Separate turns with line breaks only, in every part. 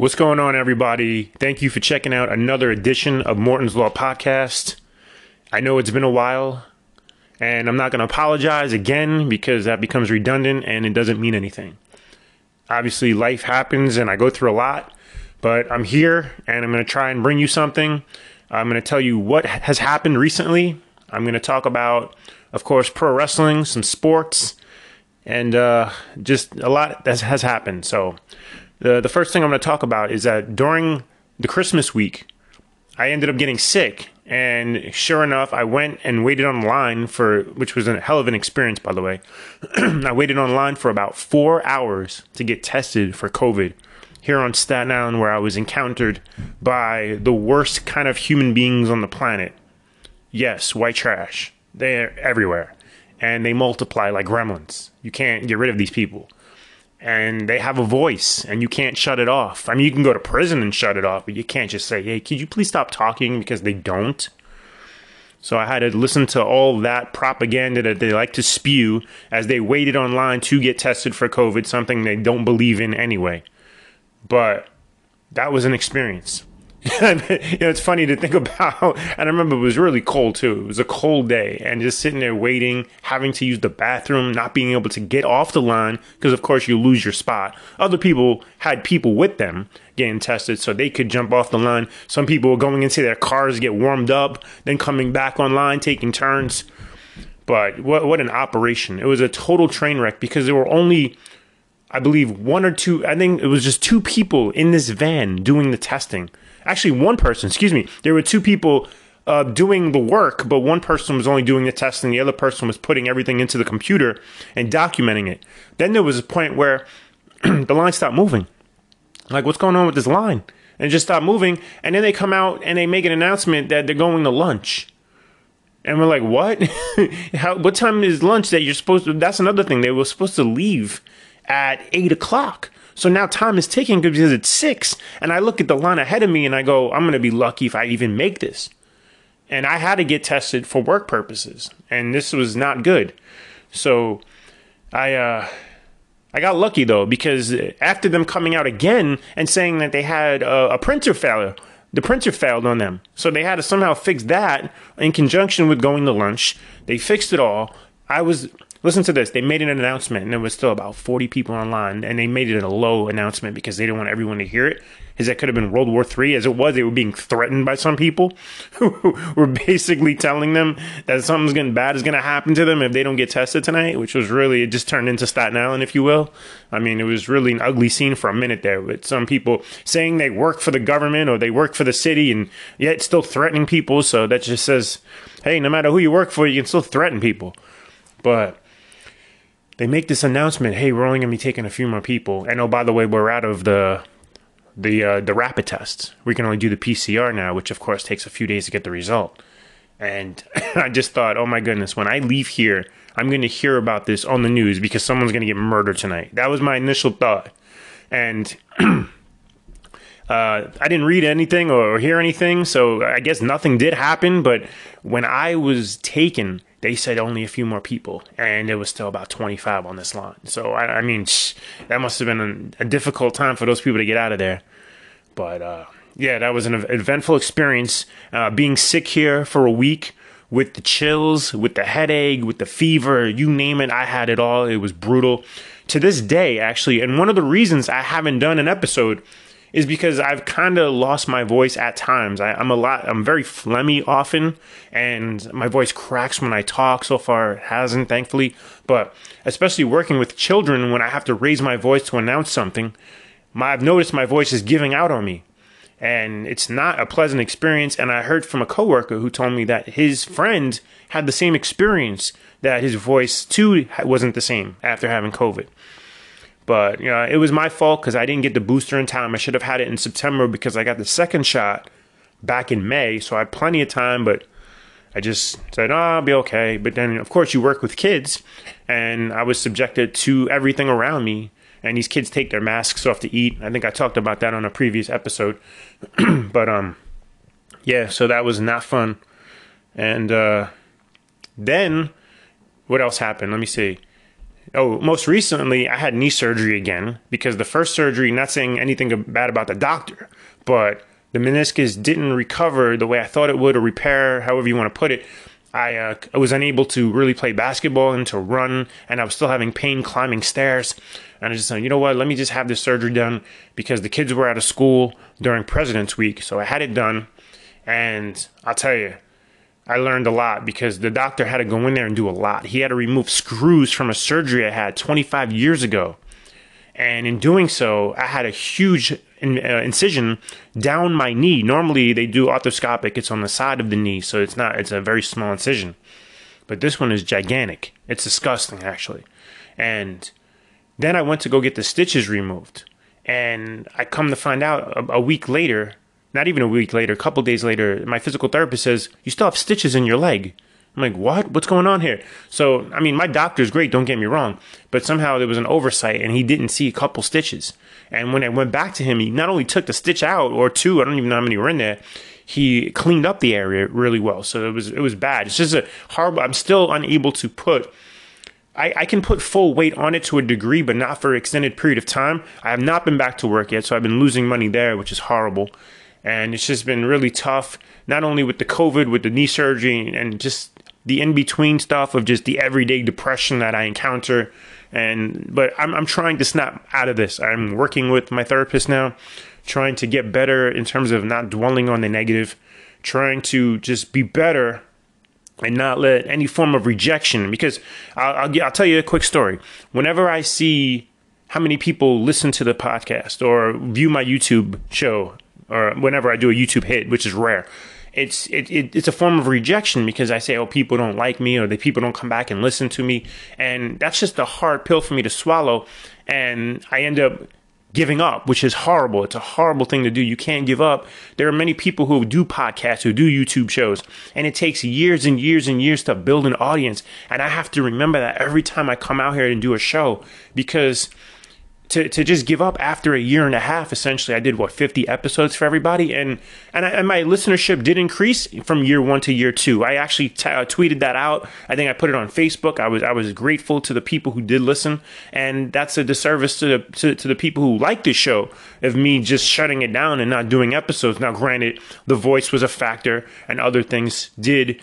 What's going on, everybody? Thank you for checking out another edition of Morton's Law Podcast. I know it's been a while, and I'm not going to apologize again because that becomes redundant and it doesn't mean anything. Obviously, life happens and I go through a lot, but I'm here and I'm going to try and bring you something. I'm going to tell you what has happened recently. I'm going to talk about, of course, pro wrestling, some sports, and uh, just a lot that has happened. So, the, the first thing I'm going to talk about is that during the Christmas week, I ended up getting sick. And sure enough, I went and waited online for, which was a hell of an experience, by the way. I waited online for about four hours to get tested for COVID here on Staten Island, where I was encountered by the worst kind of human beings on the planet. Yes, white trash. They're everywhere. And they multiply like gremlins. You can't get rid of these people and they have a voice and you can't shut it off. I mean, you can go to prison and shut it off, but you can't just say, hey, could you please stop talking because they don't. So I had to listen to all that propaganda that they like to spew as they waited online to get tested for COVID, something they don't believe in anyway. But that was an experience. you know, it's funny to think about. And I remember it was really cold too. It was a cold day, and just sitting there waiting, having to use the bathroom, not being able to get off the line because, of course, you lose your spot. Other people had people with them getting tested, so they could jump off the line. Some people were going into their cars, get warmed up, then coming back online, taking turns. But what what an operation! It was a total train wreck because there were only I believe one or two, I think it was just two people in this van doing the testing actually one person, excuse me, there were two people uh, doing the work, but one person was only doing the testing, the other person was putting everything into the computer and documenting it. Then there was a point where the line stopped moving. Like, what's going on with this line? And just stopped moving. And then they come out and they make an announcement that they're going to lunch. And we're like, what? How, what time is lunch that you're supposed to? That's another thing. They were supposed to leave at eight o'clock. So now time is ticking because it's six. And I look at the line ahead of me and I go, I'm going to be lucky if I even make this. And I had to get tested for work purposes. And this was not good. So I, uh, I got lucky though, because after them coming out again and saying that they had a, a printer failure, the printer failed on them. So they had to somehow fix that in conjunction with going to lunch. They fixed it all. I was Listen to this. They made an announcement, and there was still about 40 people online, and they made it a low announcement because they didn't want everyone to hear it. As that could have been World War III, as it was, they were being threatened by some people who were basically telling them that something's getting bad is going to happen to them if they don't get tested tonight, which was really, it just turned into Staten Island, if you will. I mean, it was really an ugly scene for a minute there with some people saying they work for the government or they work for the city and yet still threatening people. So that just says, hey, no matter who you work for, you can still threaten people. But they make this announcement, hey, we're only going to be taking a few more people. And oh, by the way, we're out of the the uh, the rapid tests. We can only do the PCR now, which of course takes a few days to get the result. And I just thought, oh my goodness, when I leave here, I'm going to hear about this on the news because someone's going to get murdered tonight. That was my initial thought. And uh, I didn't read anything or hear anything, so I guess nothing did happen. But when I was taken, they said only a few more people, and it was still about 25 on this line. So, I, I mean, that must have been a, a, difficult time for those people to get out of there. But uh, yeah, that was an eventful experience. Uh, being sick here for a week with the chills, with the headache, with the fever, you name it, I had it all. It was brutal. To this day, actually, and one of the reasons I haven't done an episode is because I've kind of lost my voice at times. I, am a lot, I'm very phlegmy often, and my voice cracks when I talk. So far, it hasn't, thankfully. But especially working with children, when I have to raise my voice to announce something, my, I've noticed my voice is giving out on me. And it's not a pleasant experience. And I heard from a coworker who told me that his friend had the same experience, that his voice too wasn't the same after having COVID. But you know, it was my fault because I didn't get the booster in time. I should have had it in September because I got the second shot back in May, so I had plenty of time. But I just said, oh, I'll be okay. But then, of course, you work with kids, and I was subjected to everything around me. And these kids take their masks off to eat. I think I talked about that on a previous episode. but um, yeah, so that was not fun. And uh, then, what else happened? Let me see. Oh, most recently I had knee surgery again because the first surgery, not saying anything bad about the doctor, but the meniscus didn't recover the way I thought it would or repair, however you want to put it. I, uh, I was unable to really play basketball and to run, and I was still having pain climbing stairs. And I just said, you know what, let me just have this surgery done because the kids were out of school during President's Week. So I had it done. And I'll tell you, I learned a lot because the doctor had to go in there and do a lot. He had to remove screws from a surgery I had 25 years ago. And in doing so, I had a huge uh, incision down my knee. Normally, they do arthroscopic; it's on the side of the knee, so it's not. It's a very small incision. But this one is gigantic. It's disgusting, actually. And then I went to go get the stitches removed, and I come to find out a, a week later, not even a week later, a couple days later, my physical therapist says you still have stitches in your leg. I'm like, what? What's going on here? So, I mean, my doctor's great, don't get me wrong, but somehow there was an oversight and he didn't see a couple stitches. And when I went back to him, he not only took the stitch out or two, I don't even know how many were in there, he cleaned up the area really well. So it was it was bad. It's just a horrible. I'm still unable to put. I, I can put full weight on it to a degree, but not for an extended period of time. I have not been back to work yet, so I've been losing money there, which is horrible. And it's just been really tough, not only with the COVID, with the knee surgery, and just the in between stuff of just the everyday depression that I encounter. And but I'm I'm trying to snap out of this. I'm working with my therapist now, trying to get better in terms of not dwelling on the negative, trying to just be better and not let any form of rejection. Because I'll, I'll, I'll tell you a quick story. Whenever I see how many people listen to the podcast or view my YouTube show, or whenever I do a YouTube hit, which is rare it's it, it, it's a form of rejection because I say, oh, people don't like me or the people don't come back and listen to me, and that's just a hard pill for me to swallow, and I end up giving up, which is horrible. It's a horrible thing to do. You can't give up. There are many people who do podcasts, who do YouTube shows, and it takes years and years and years to build an audience. And I have to remember that every time I come out here and do a show because to, to just give up after a year and a half essentially. I did what 50 episodes for everybody? And and, I, and my listenership did increase from year one to year two. I actually t- uh, tweeted that out. I think i put it on facebook. I was i was grateful to the people who did listen. And that's a disservice to the to, to the people who like the show of me just shutting it down and not doing episodes. Now granted the voice was a factor and other things did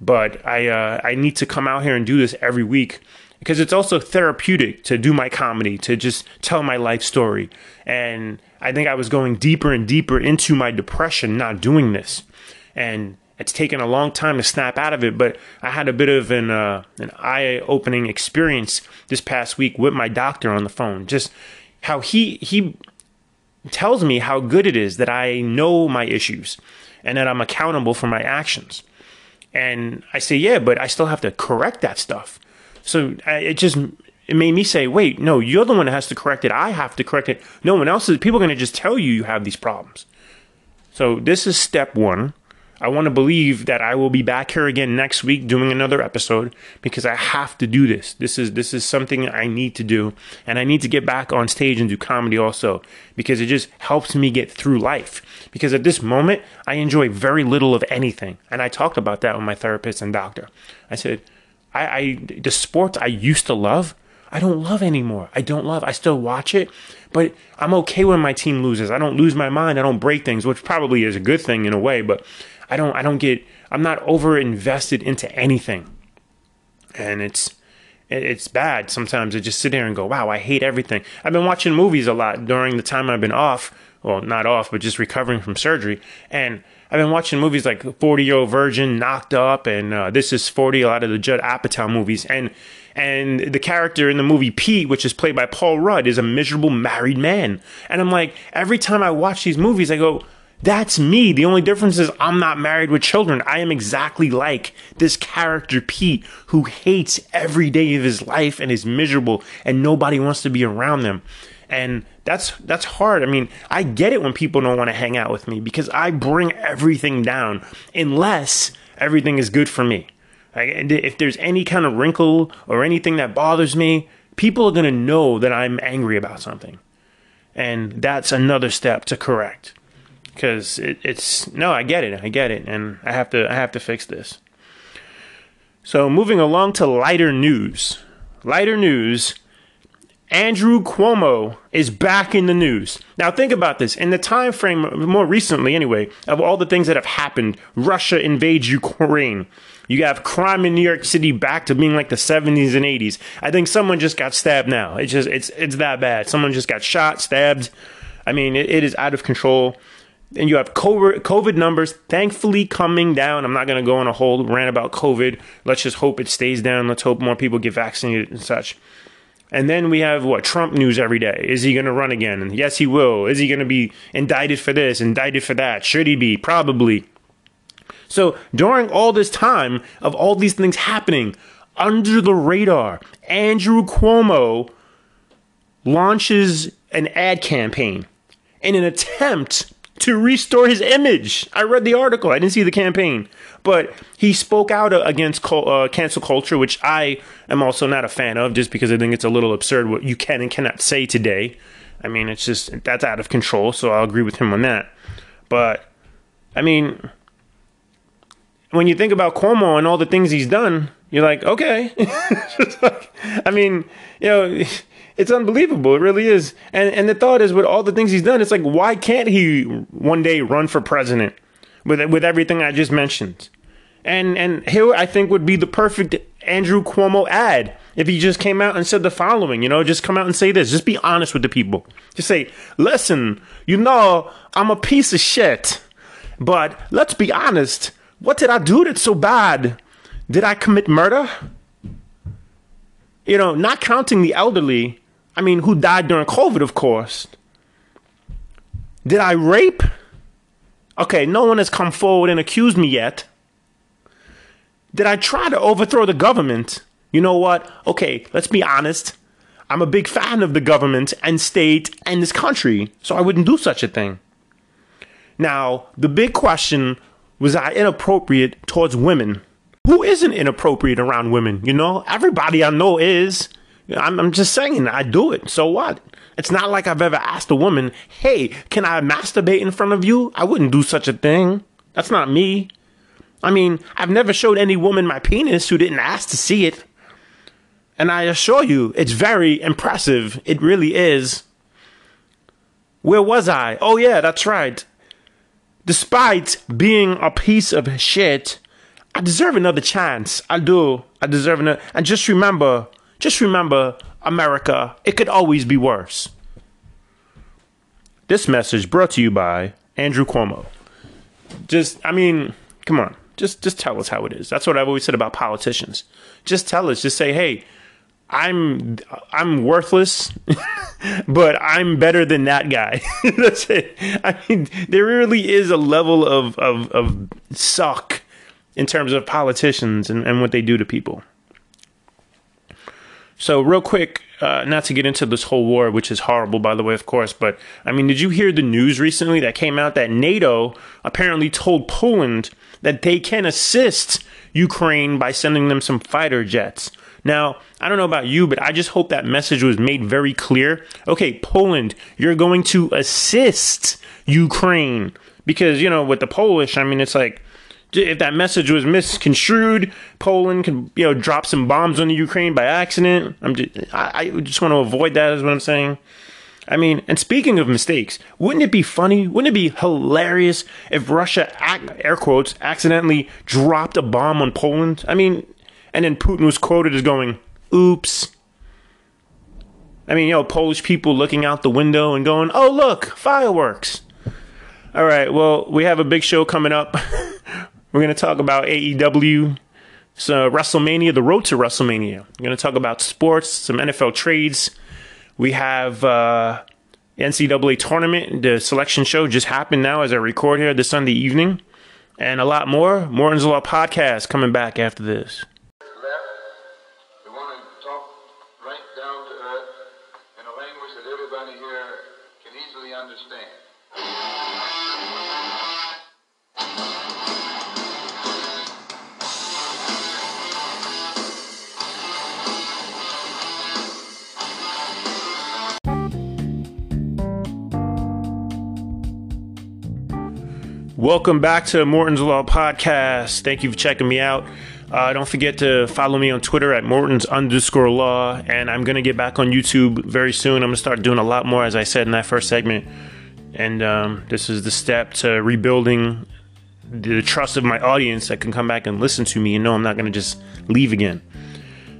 but i uh, i need to come out here and do this every week because it's also therapeutic to do my comedy, to just tell my life story. And I think I was going deeper and deeper into my depression not doing this. And it's taken a long time to snap out of it, but I had a bit of an uh, an eye opening experience this past week with my doctor on the phone. Just how he he tells me how good it is that I know my issues and that I'm accountable for my actions. And I say, yeah, but I still have to correct that stuff. So it just it made me say, wait, no, you're the one that has to correct it. I have to correct it. No one else is. People are going to just tell you you have these problems. So this is step one. I want to believe that I will be back here again next week doing another episode because I have to do this. This is this is something I need to do and I need to get back on stage and do comedy also because it just helps me get through life. Because at this moment, I enjoy very little of anything. And I talked about that with my therapist and doctor. I said, I, I the sports I used to love, I don't love anymore. I don't love. I still watch it, but I'm okay when my team loses. I don't lose my mind. I don't break things, which probably is a good thing in a way, but I don't I don't get I'm not over invested into anything. And it's it's bad sometimes to just sit there and go, "Wow, I hate everything." I've been watching movies a lot during the time I've been off, well, not off, but just recovering from surgery, and I've been watching movies like 40 Year Old Virgin, Knocked Up, and uh, This Is 40, a lot of the Judd Apatow movies. And and the character in the movie Pete, which is played by Paul Rudd, is a miserable married man. And I'm like, every time I watch these movies, I go, that's me. The only difference is I'm not married with children. I am exactly like this character, Pete, who hates every day of his life and is miserable and nobody wants to be around them and that's that's hard. I mean, I get it when people don't want to hang out with me because I bring everything down unless everything is good for me. Like, if there's any kind of wrinkle or anything that bothers me, people are gonna know that I'm angry about something, and that's another step to correct. Because it, it's no, I get it, I get it, and I have to I have to fix this. So moving along to lighter news. lighter news. Andrew Cuomo is back in the news. Now think about this. In the time frame more recently anyway, of all the things that have happened, Russia invades Ukraine. You have crime in New York City back to being like the 70s and 80s. I think someone just got stabbed now. It's just it's it's that bad. Someone just got shot, stabbed. I mean, it, it is out of control. And you have COVID numbers thankfully coming down. I'm not going to go on a whole rant about COVID. Let's just hope it stays down. Let's hope more people get vaccinated and such. And then we have what Trump news every day. Is he going to run again? Yes, he will. Is he going to be indicted for this, indicted for that? Should he be? Probably. So during all this time of all these things happening under the radar, Andrew Cuomo launches an ad campaign in an attempt to restore his image. I read the article. I didn't see the campaign, but he spoke out against uh, cancel culture, which I am also not a fan of, just because I think it's a little absurd what you can and cannot say today. I mean, it's just that's out of control. So I'll agree with him on that. But I mean, when you think about Cuomo and all the things he's done, you're like, okay. like, I mean, you know it's unbelievable. It really is. And and the thought is with all the things he's done, it's like why can't he one day run for president with with everything I just mentioned? And and here I think would be the perfect Andrew Cuomo ad if he just came out and said the following, you know, just come out and say this. Just be honest with the people. Just say, "Listen, you know, I'm a piece of shit. But let's be honest. What did I do that's so bad? Did I commit murder?" You know, not counting the elderly, I mean, who died during COVID, of course. Did I rape? Okay, no one has come forward and accused me yet. Did I try to overthrow the government? You know what? Okay, let's be honest. I'm a big fan of the government and state and this country, so I wouldn't do such a thing. Now, the big question was I inappropriate towards women? Who isn't inappropriate around women? You know, everybody I know is. I'm, I'm just saying, I do it. So what? It's not like I've ever asked a woman, hey, can I masturbate in front of you? I wouldn't do such a thing. That's not me. I mean, I've never showed any woman my penis who didn't ask to see it. And I assure you, it's very impressive. It really is. Where was I? Oh, yeah, that's right. Despite being a piece of shit, I deserve another chance. I do. I deserve another. And just remember, just remember, America, it could always be worse. This message brought to you by Andrew Cuomo. Just, I mean, come on. Just, just tell us how it is. That's what I've always said about politicians. Just tell us. Just say, hey, I'm, I'm worthless, but I'm better than that guy. That's it. I mean, there really is a level of, of, of suck in terms of politicians and, and what they do to people. So, real quick, uh, not to get into this whole war, which is horrible, by the way, of course, but I mean, did you hear the news recently that came out that NATO apparently told Poland that they can assist Ukraine by sending them some fighter jets? Now, I don't know about you, but I just hope that message was made very clear. Okay, Poland, you're going to assist Ukraine. Because, you know, with the Polish, I mean, it's like, if that message was misconstrued, Poland could you know drop some bombs on the Ukraine by accident. I'm just I, I just want to avoid that. Is what I'm saying. I mean, and speaking of mistakes, wouldn't it be funny? Wouldn't it be hilarious if Russia, air quotes, accidentally dropped a bomb on Poland? I mean, and then Putin was quoted as going, "Oops." I mean, you know, Polish people looking out the window and going, "Oh, look, fireworks." All right, well, we have a big show coming up. We're going to talk about AEW, so WrestleMania, the road to WrestleMania. We're going to talk about sports, some NFL trades. We have uh, NCAA tournament. The selection show just happened now as I record here this Sunday evening, and a lot more. Morton's Law podcast coming back after this. Welcome back to Morton's Law Podcast. Thank you for checking me out. Uh, don't forget to follow me on Twitter at Morton's underscore law. And I'm going to get back on YouTube very soon. I'm going to start doing a lot more, as I said in that first segment. And um, this is the step to rebuilding the trust of my audience that can come back and listen to me and know I'm not going to just leave again.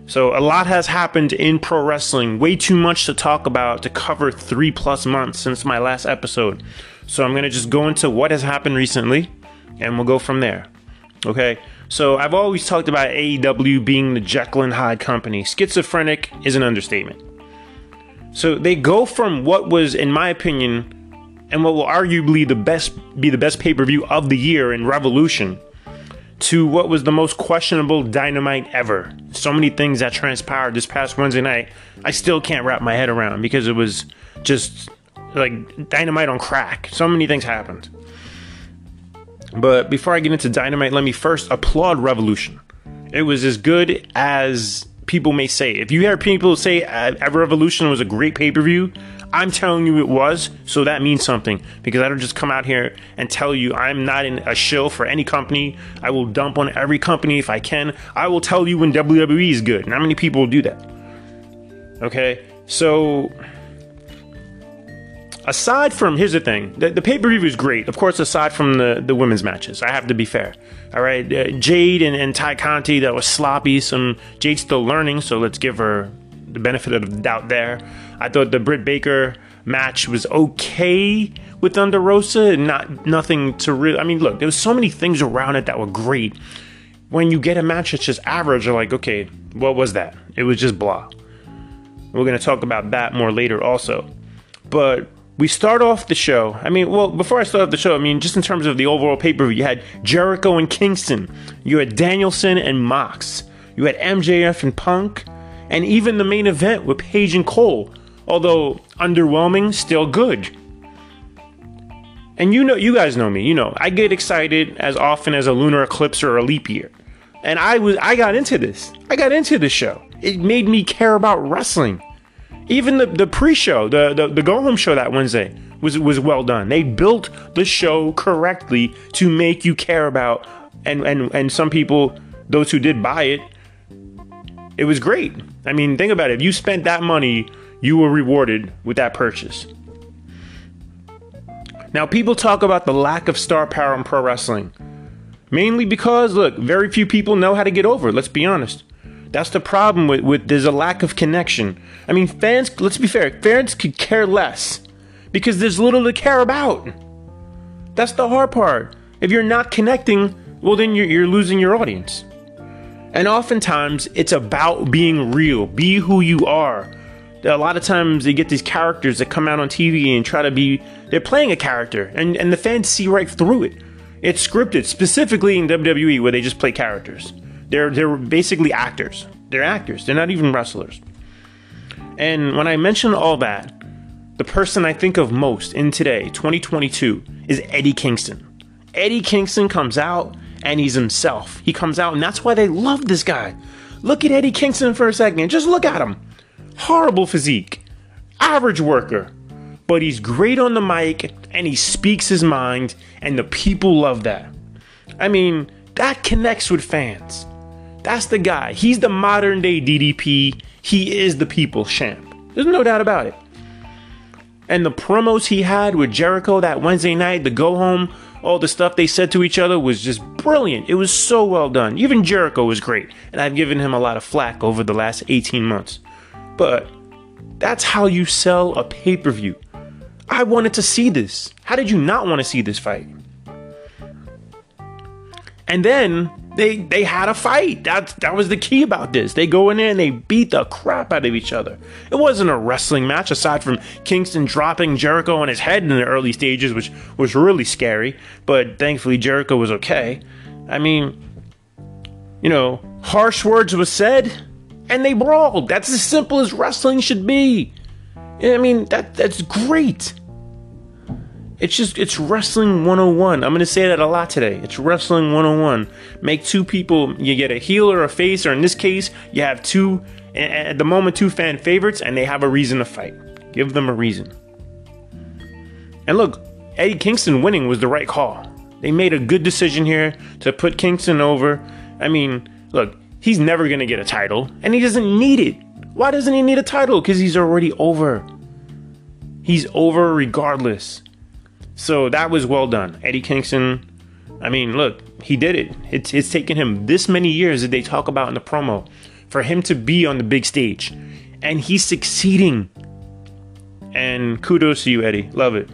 So, a lot has happened in pro wrestling. Way too much to talk about to cover three plus months since my last episode. So, I'm going to just go into what has happened recently and we'll go from there. Okay? So, I've always talked about AEW being the Jekyll and Hyde company. Schizophrenic is an understatement. So, they go from what was, in my opinion, and what will arguably the best be the best pay-per-view of the year in Revolution to what was the most questionable dynamite ever. So many things that transpired this past Wednesday night, I still can't wrap my head around because it was just like dynamite on crack. So many things happened. But before I get into dynamite, let me first applaud Revolution. It was as good as people may say. If you hear people say uh, Revolution was a great pay per view, I'm telling you it was, so that means something because I don't just come out here and tell you I'm not in a shill for any company. I will dump on every company if I can. I will tell you when WWE is good. Not many people will do that. Okay, so aside from here's the thing the, the pay-per-view was great of course aside from the, the women's matches i have to be fair all right uh, jade and, and tay conti that was sloppy some jade's still learning so let's give her the benefit of the doubt there I thought the Britt Baker match was okay with Thunder Rosa not nothing to really. I mean, look, there was so many things around it that were great. When you get a match that's just average, you're like, okay, what was that? It was just blah. We're gonna talk about that more later, also. But we start off the show. I mean, well, before I start off the show, I mean, just in terms of the overall pay per view, you had Jericho and Kingston, you had Danielson and Mox, you had MJF and Punk, and even the main event with Page and Cole although underwhelming, still good. And you know, you guys know me. You know, I get excited as often as a lunar eclipse or a leap year. And I was, I got into this. I got into this show. It made me care about wrestling. Even the, the pre-show, the, the the go home show that Wednesday was was well done. They built the show correctly to make you care about. And and and some people, those who did buy it, it was great. I mean, think about it. If you spent that money you were rewarded with that purchase. Now, people talk about the lack of star power in pro wrestling. Mainly because, look, very few people know how to get over. Let's be honest. That's the problem with, with there's a lack of connection. I mean, fans, let's be fair, fans could care less because there's little to care about. That's the hard part. If you're not connecting, well, then you're, you're losing your audience. And oftentimes, it's about being real. Be who you are a lot of times they get these characters that come out on TV and try to be they're playing a character and, and the fans see right through it. It's scripted, specifically in WWE where they just play characters. They're they're basically actors. They're actors. They're not even wrestlers. And when I mention all that, the person I think of most in today, 2022, is Eddie Kingston. Eddie Kingston comes out and he's himself. He comes out and that's why they love this guy. Look at Eddie Kingston for a second. Just look at him horrible physique, average worker, but he's great on the mic and he speaks his mind, and the people love that. I mean, that connects with fans. That's the guy. He's the modern day DDP. He is the people's champ. There's no doubt about it. And the promos he had with Jericho that Wednesday night, the go home, all the stuff they said to each other was just brilliant. It was so well done. Even Jericho was great, and I've given him a lot of flack over the last 18 months. But that's how you sell a pay per view. I wanted to see this. How did you not want to see this fight? And then they they had a fight. That that was the key about this. They go in there and they beat the crap out of each other. It wasn't a wrestling match aside from Kingston dropping Jericho on his head in the early stages, which was really scary. But thankfully Jericho was okay. I mean, you know, harsh words was said and they brawled. That's as simple as wrestling should be. I mean, that that's great. It's just it's wrestling 101. I'm going to say that a lot today. It's wrestling 101. Make two people, you get a heel or a face or in this case, you have two at the moment two fan favorites and they have a reason to fight. Give them a reason. And look, Eddie Kingston winning was the right call. They made a good decision here to put Kingston over. I mean, look, he's never going to get a title, and he doesn't need it. Why doesn't he need a title? Because he's already over. He's over regardless. So that was well done. Eddie Kingston, I mean, look, he did it. It's, it's taken him this many years that they talk about in the promo for him to be on the big stage. And he's succeeding. And kudos to you, Eddie. Love it.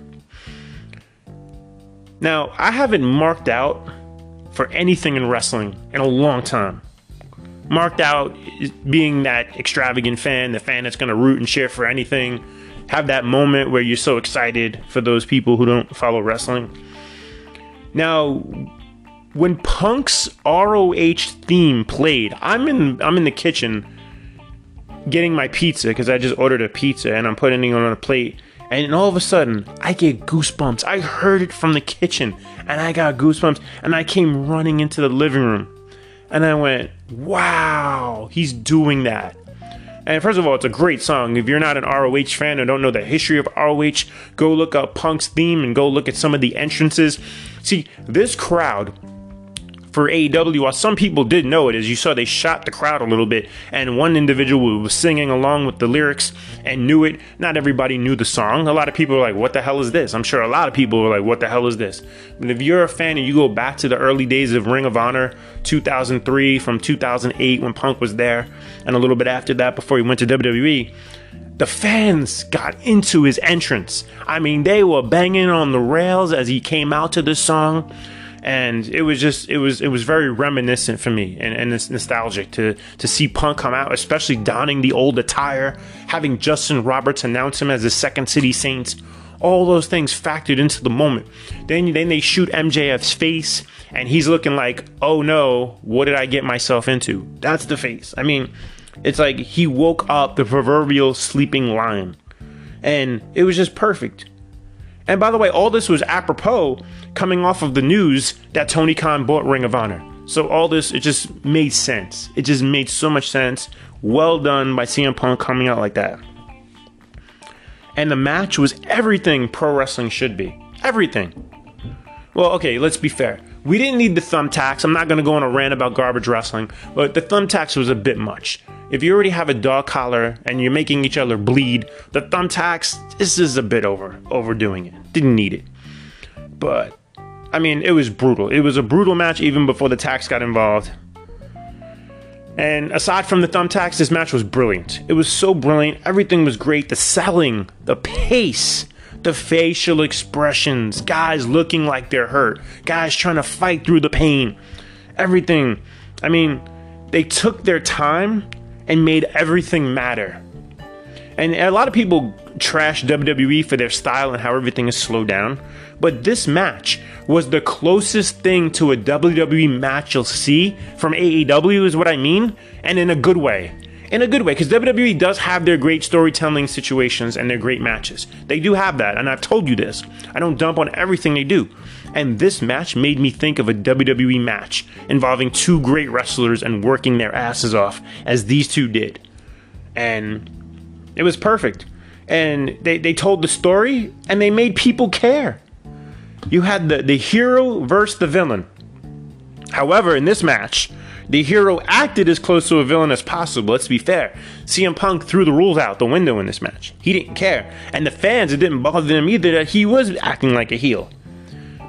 Now, I haven't marked out for anything in wrestling in a long time. Marked out being that extravagant fan, the fan that's going to root and cheer for anything, have that moment where you're so excited for those people who don't follow wrestling. Now, when Punk's ROH theme played, I'm in I'm in the kitchen getting my pizza because I just ordered a pizza and I'm putting it on a plate and all of a sudden, I get goosebumps. I heard it from the kitchen and I got goosebumps. And I came running into the living room and I went, wow, he's doing that. And first of all, it's a great song. If you're not an ROH fan or don't know the history of ROH, go look up Punk's theme and go look at some of the entrances. See, this crowd for AEW, while some people did know it, as you saw, they shot the crowd a little bit, and one individual was singing along with the lyrics and knew it. Not everybody knew the song. A lot of people were like, What the hell is this? I'm sure a lot of people were like, What the hell is this? But if you're a fan and you go back to the early days of Ring of Honor 2003 from 2008 when Punk was there, and a little bit after that before he went to WWE, the fans got into his entrance. I mean, they were banging on the rails as he came out to the song and it was just it was it was very reminiscent for me and, and it's nostalgic to to see Punk come out, especially donning the old attire, having Justin Roberts announce him as the Second City Saints. All those things factored into the moment. Then then they shoot MJF's face and he's looking like, "Oh no, what did I get myself into?" That's the face. I mean, it's like he woke up the proverbial sleeping lion. And it was just perfect. And by the way, all this was apropos coming off of the news that Tony Khan bought Ring of Honor. So all this, it just made sense. It just made so much sense. Well done by CM Punk coming out like that. And the match was everything pro wrestling should be. Everything. Well, okay, let's be fair. We didn't need the thumbtacks. I'm not going to go on a rant about garbage wrestling, but the thumbtacks was a bit much. If you already have a dog collar and you're making each other bleed, the thumbtacks, this is a bit over overdoing it. Didn't need it. But I mean, it was brutal. It was a brutal match even before the tacks got involved. And aside from the thumbtacks, this match was brilliant. It was so brilliant. Everything was great. The selling, the pace, the facial expressions, guys looking like they're hurt, guys trying to fight through the pain. Everything. I mean, they took their time and made everything matter. And a lot of people trash WWE for their style and how everything is slowed down. But this match was the closest thing to a WWE match you'll see from AEW, is what I mean, and in a good way. In a good way, because WWE does have their great storytelling situations and their great matches. They do have that, and I've told you this. I don't dump on everything they do. And this match made me think of a WWE match involving two great wrestlers and working their asses off, as these two did. And it was perfect. And they, they told the story and they made people care. You had the, the hero versus the villain. However, in this match, the hero acted as close to a villain as possible. Let's be fair. CM Punk threw the rules out the window in this match. He didn't care. And the fans, it didn't bother them either that he was acting like a heel.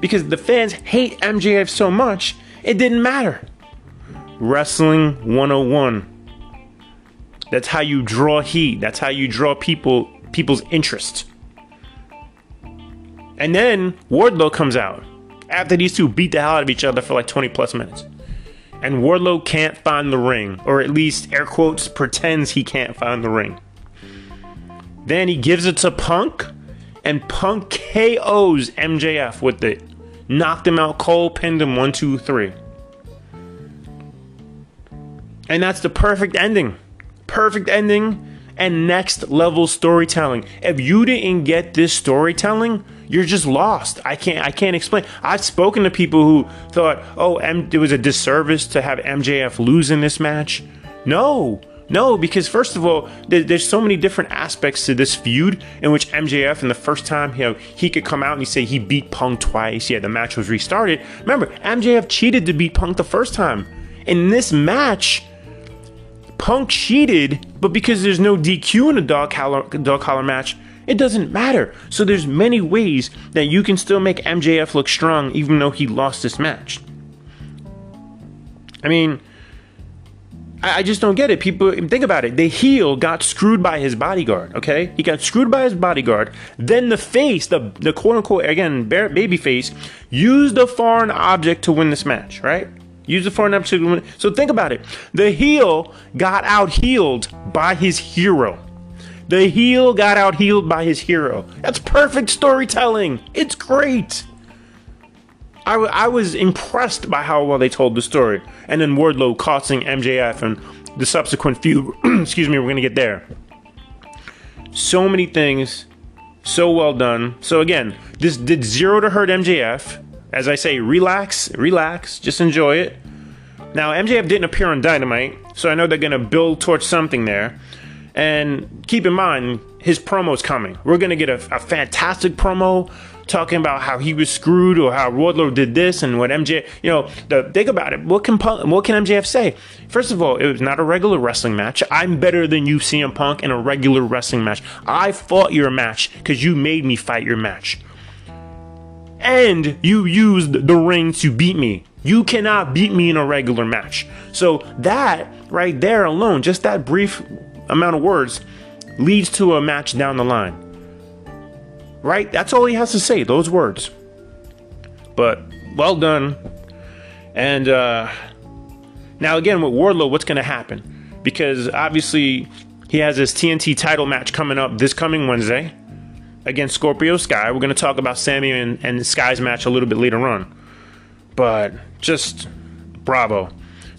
Because the fans hate MJF so much, it didn't matter. Wrestling 101. That's how you draw heat. That's how you draw people people's interest. And then Wardlow comes out after these two beat the hell out of each other for like 20 plus minutes. And Wardlow can't find the ring, or at least air quotes pretends he can't find the ring. Then he gives it to Punk, and Punk KOs MJF with it. Knocked him out cold, pinned him one, two, three. And that's the perfect ending. Perfect ending and next level storytelling. If you didn't get this storytelling, you're just lost. I can't I can't explain. I've spoken to people who thought, "Oh, M- it was a disservice to have MJF lose in this match." No. No, because first of all, there, there's so many different aspects to this feud in which MJF, in the first time, you know, he could come out and he say he beat Punk twice. Yeah, the match was restarted. Remember, MJF cheated to beat Punk the first time. in this match, Punk cheated, but because there's no DQ in a dog collar, dog collar match, it doesn't matter. So there's many ways that you can still make MJF look strong even though he lost this match. I mean, I just don't get it. People think about it. The heel got screwed by his bodyguard. Okay, he got screwed by his bodyguard. Then the face, the the quote unquote again baby face, used a foreign object to win this match. Right? Use the foreign object to win. So think about it. The heel got out heeled by his hero. The heel got out heeled by his hero. That's perfect storytelling. It's great. I, w- I was impressed by how well they told the story. And then Wardlow costing MJF and the subsequent feud. excuse me, we're going to get there. So many things, so well done. So again, this did zero to hurt MJF. As I say, relax, relax, just enjoy it. Now, MJF didn't appear on Dynamite, so I know they're going to build towards something there. And keep in mind, his promo's coming. We're going to get a, a fantastic promo talking about how he was screwed or how Wardlow did this and what MJ, you know, the, think about it. What can what can MJF say? First of all, it was not a regular wrestling match. I'm better than you, CM Punk, in a regular wrestling match. I fought your match because you made me fight your match. And you used the ring to beat me. You cannot beat me in a regular match. So that right there alone, just that brief amount of words, leads to a match down the line. Right? That's all he has to say, those words. But well done. And uh, now, again, with Wardlow, what's going to happen? Because obviously, he has his TNT title match coming up this coming Wednesday against Scorpio Sky. We're going to talk about Sammy and, and Sky's match a little bit later on. But just bravo.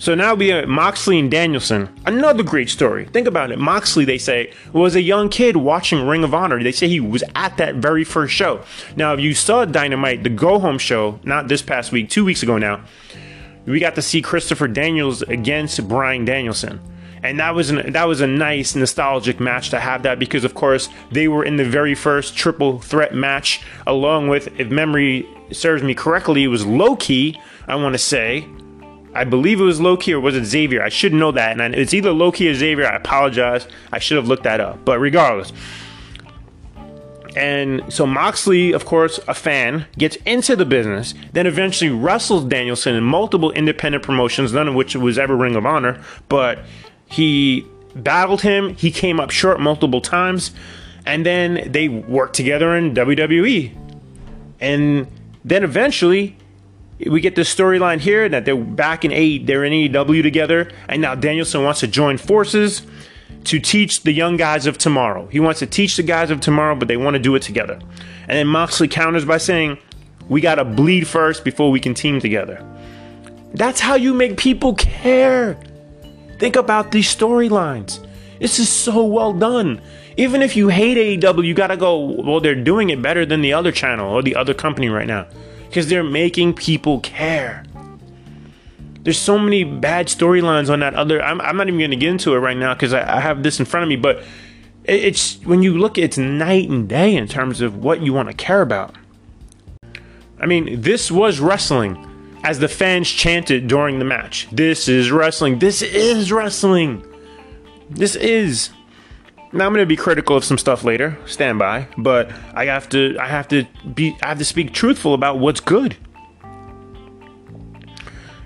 So now we have Moxley and Danielson. Another great story. Think about it. Moxley, they say, was a young kid watching Ring of Honor. They say he was at that very first show. Now, if you saw Dynamite, the Go Home show, not this past week, two weeks ago now, we got to see Christopher Daniels against Brian Danielson. And that was an, that was a nice nostalgic match to have that because of course they were in the very first triple threat match along with if memory serves me correctly it was Low Ki I want to say I believe it was Low Ki or was it Xavier? I should know that. And it's either Low Ki or Xavier. I apologize. I should have looked that up. But regardless. And so Moxley, of course, a fan, gets into the business, then eventually wrestles Danielson in multiple independent promotions, none of which was ever Ring of Honor, but he battled him. He came up short multiple times, and then they worked together in WWE. And then eventually we get this storyline here that they're back in A, they're in AEW together, and now Danielson wants to join forces to teach the young guys of tomorrow. He wants to teach the guys of tomorrow, but they want to do it together. And then Moxley counters by saying, "We got to bleed first before we can team together." That's how you make people care. Think about these storylines. This is so well done. Even if you hate AEW, you gotta go, well, they're doing it better than the other channel or the other company right now because they're making people care. There's so many bad storylines on that other. I'm, I'm, not even going to get into it right now because I, I, have this in front of me. But it's when you look, it's night and day in terms of what you want to care about. I mean, this was wrestling, as the fans chanted during the match. This is wrestling. This is wrestling. This is. Now I'm going to be critical of some stuff later. Stand by, but I have to I have to be I have to speak truthful about what's good.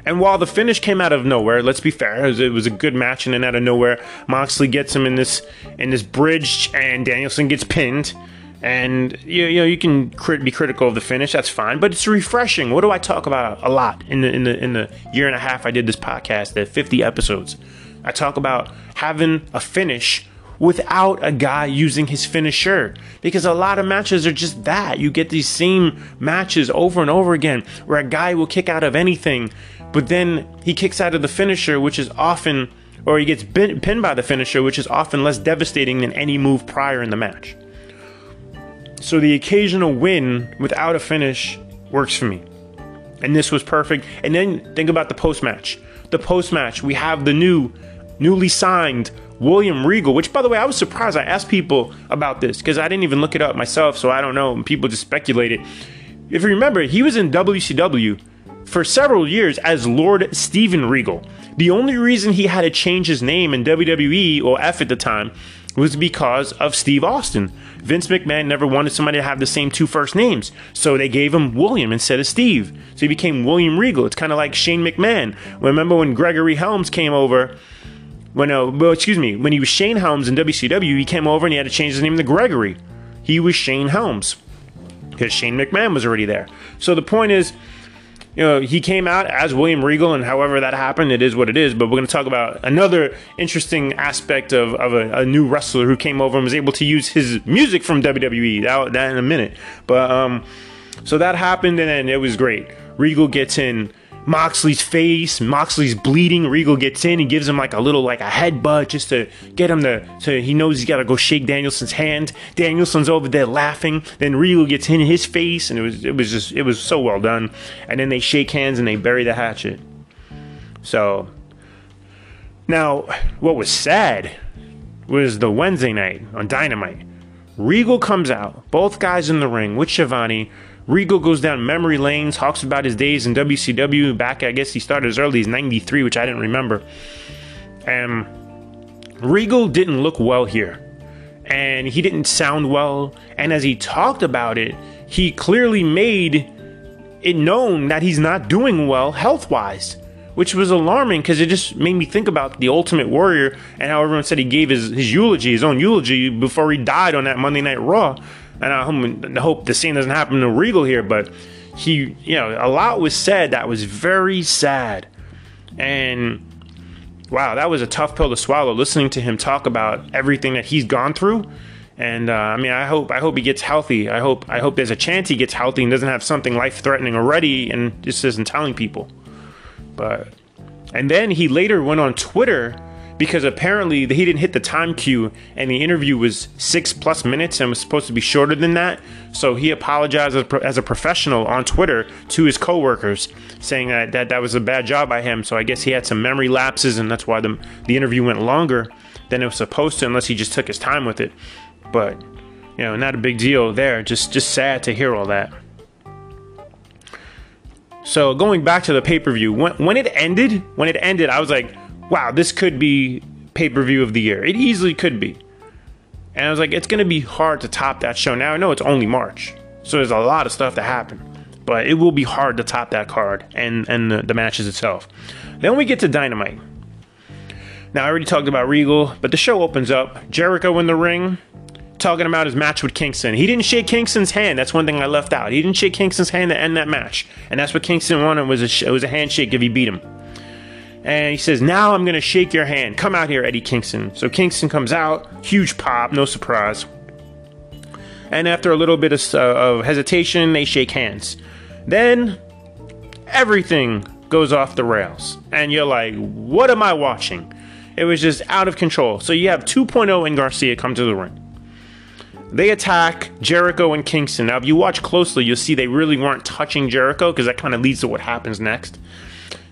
And while the finish came out of nowhere, let's be fair, it was, it was, a good match, and then out of nowhere, Moxley gets him in this in this bridge, and Danielson gets pinned. And you, you know you can crit- be critical of the finish, that's fine, but it's refreshing. What do I talk about a lot in the in the in the year and a half I did this podcast, the 50 episodes? I talk about having a finish without a guy using his finisher. Because a lot of matches are just that. You get these same matches over and over again where a guy will kick out of anything, but then he kicks out of the finisher, which is often, or he gets pinned by the finisher, which is often less devastating than any move prior in the match. So the occasional win without a finish works for me. And this was perfect. And then think about the post match. The post match, we have the new, newly signed William Regal, which by the way, I was surprised. I asked people about this because I didn't even look it up myself, so I don't know. And people just speculated. If you remember, he was in WCW for several years as Lord Steven Regal. The only reason he had to change his name in WWE or F at the time was because of Steve Austin. Vince McMahon never wanted somebody to have the same two first names, so they gave him William instead of Steve. So he became William Regal. It's kind of like Shane McMahon. Remember when Gregory Helms came over? When, uh, well, excuse me, when he was Shane Helms in WCW, he came over and he had to change his name to Gregory. He was Shane Helms because Shane McMahon was already there. So the point is, you know, he came out as William Regal, and however that happened, it is what it is. But we're going to talk about another interesting aspect of, of a, a, new wrestler who came over and was able to use his music from WWE. That, that in a minute. But um, so that happened, and it was great. Regal gets in Moxley's face. Moxley's bleeding. Regal gets in and gives him like a little like a headbutt just to get him to so he knows he's got to go shake Danielson's hand. Danielson's over there laughing. Then Regal gets in his face and it was it was just it was so well done. And then they shake hands and they bury the hatchet. So now what was sad was the Wednesday night on Dynamite. Regal comes out, both guys in the ring with Schiavone. Regal goes down memory lane, talks about his days in WCW. Back, I guess he started as early as 93, which I didn't remember. And Regal didn't look well here. And he didn't sound well. And as he talked about it, he clearly made it known that he's not doing well health wise, which was alarming because it just made me think about the Ultimate Warrior and how everyone said he gave his, his eulogy, his own eulogy, before he died on that Monday Night Raw and I hope the same doesn't happen to Regal here, but he, you know, a lot was said that was very sad. And wow, that was a tough pill to swallow listening to him talk about everything that he's gone through. And uh, I mean, I hope I hope he gets healthy. I hope I hope there's a chance he gets healthy and doesn't have something life threatening already and just isn't telling people. But and then he later went on Twitter because apparently he didn't hit the time cue and the interview was six plus minutes and was supposed to be shorter than that. So he apologized as a professional on Twitter to his coworkers, saying that, that that was a bad job by him. So I guess he had some memory lapses and that's why the, the interview went longer than it was supposed to, unless he just took his time with it. But you know, not a big deal there. Just just sad to hear all that. So going back to the pay per view, when when it ended, when it ended, I was like, wow, this could be pay per view of the year. It easily could be. And I was like, it's going to be hard to top that show. Now I know it's only March, so there's a lot of stuff to happen, but it will be hard to top that card and and the, the matches itself. Then we get to Dynamite. Now I already talked about Regal, but the show opens up. Jericho in the ring, talking about his match with Kingston. He didn't shake Kingston's hand. That's one thing I left out. He didn't shake Kingston's hand to end that match, and that's what Kingston wanted was a it was a handshake if he beat him. And he says, Now I'm going to shake your hand. Come out here, Eddie Kingston. So Kingston comes out, huge pop, no surprise. And after a little bit of, uh, of hesitation, they shake hands. Then everything goes off the rails. And you're like, What am I watching? It was just out of control. So you have 2.0 and Garcia come to the ring. They attack Jericho and Kingston. Now, if you watch closely, you'll see they really weren't touching Jericho because that kind of leads to what happens next.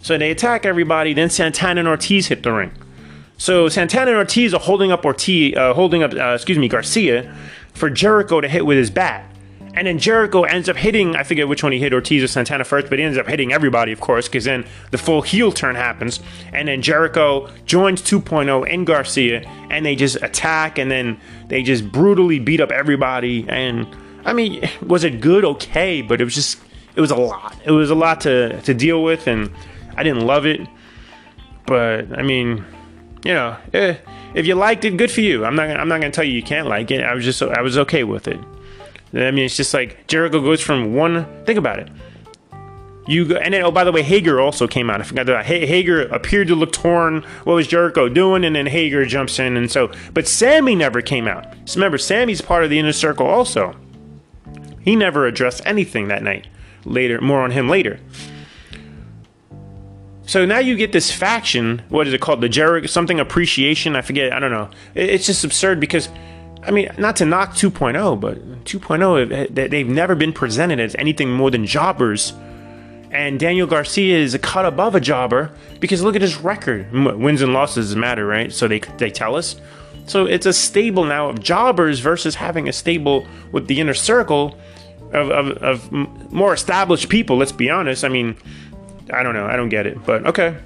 So they attack everybody. Then Santana and Ortiz hit the ring. So Santana and Ortiz are holding up Ortiz, uh, holding up, uh, excuse me, Garcia, for Jericho to hit with his bat. And then Jericho ends up hitting, I forget which one he hit, Ortiz or Santana first, but he ends up hitting everybody, of course, because then the full heel turn happens. And then Jericho joins 2.0 in Garcia, and they just attack, and then they just brutally beat up everybody. And I mean, was it good? Okay, but it was just, it was a lot. It was a lot to, to deal with, and I didn't love it, but I mean, you know, eh, if you liked it, good for you. I'm not. I'm not gonna tell you you can't like it. I was just. I was okay with it. I mean, it's just like Jericho goes from one. Think about it. You go, and then oh by the way, Hager also came out. I forgot that Hager appeared to look torn. What was Jericho doing? And then Hager jumps in, and so but Sammy never came out. So remember, Sammy's part of the inner circle also. He never addressed anything that night. Later, more on him later. So now you get this faction. What is it called? The Jericho something appreciation. I forget. I don't know. It's just absurd because, I mean, not to knock 2.0, but 2.0 they've never been presented as anything more than jobbers. And Daniel Garcia is a cut above a jobber because look at his record. Wins and losses matter, right? So they they tell us. So it's a stable now of jobbers versus having a stable with the inner circle of, of, of more established people. Let's be honest. I mean, I don't know. I don't get it, but okay.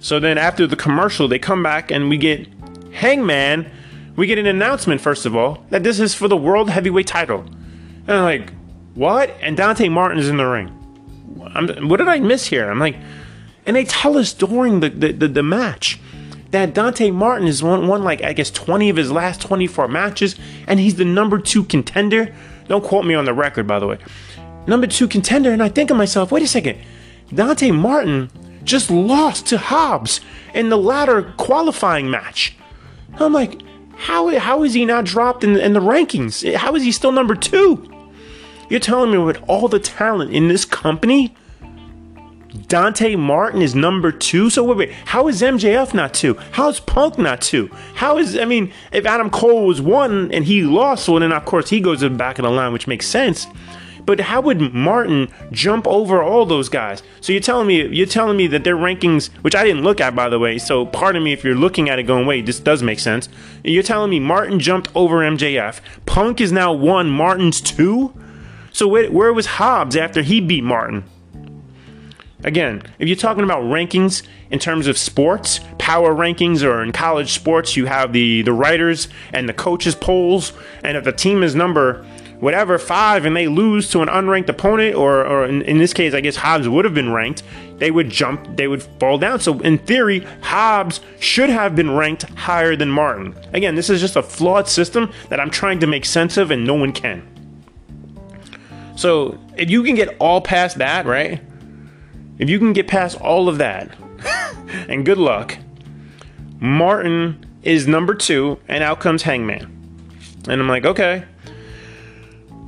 So then after the commercial, they come back and we get Hangman. We get an announcement, first of all, that this is for the World Heavyweight title. And I'm like, what? And Dante Martin is in the ring. I'm, what did I miss here? I'm like, and they tell us during the, the, the, the match that Dante Martin has won, won like I guess 20 of his last 24 matches, and he's the number two contender. Don't quote me on the record, by the way. Number two contender, and I think of myself, wait a second, Dante Martin just lost to Hobbs in the ladder qualifying match. I'm like, how how is he not dropped in, in the rankings? How is he still number two? You're telling me with all the talent in this company, Dante Martin is number two. So wait, wait, how is MJF not two? How is Punk not two? How is I mean, if Adam Cole was one and he lost, well then of course he goes back of the line, which makes sense. But how would Martin jump over all those guys? So you're telling me you're telling me that their rankings, which I didn't look at by the way. So pardon me if you're looking at it going, wait, this does make sense. You're telling me Martin jumped over MJF. Punk is now one, Martin's two. So where, where was Hobbs after he beat Martin? Again, if you're talking about rankings in terms of sports, power rankings, or in college sports, you have the the writers and the coaches polls, and if the team is number whatever five and they lose to an unranked opponent, or or in, in this case, I guess Hobbs would have been ranked, they would jump, they would fall down. So in theory, Hobbs should have been ranked higher than Martin. Again, this is just a flawed system that I'm trying to make sense of, and no one can. So if you can get all past that, right? If you can get past all of that, and good luck, Martin is number two, and out comes Hangman. And I'm like, okay.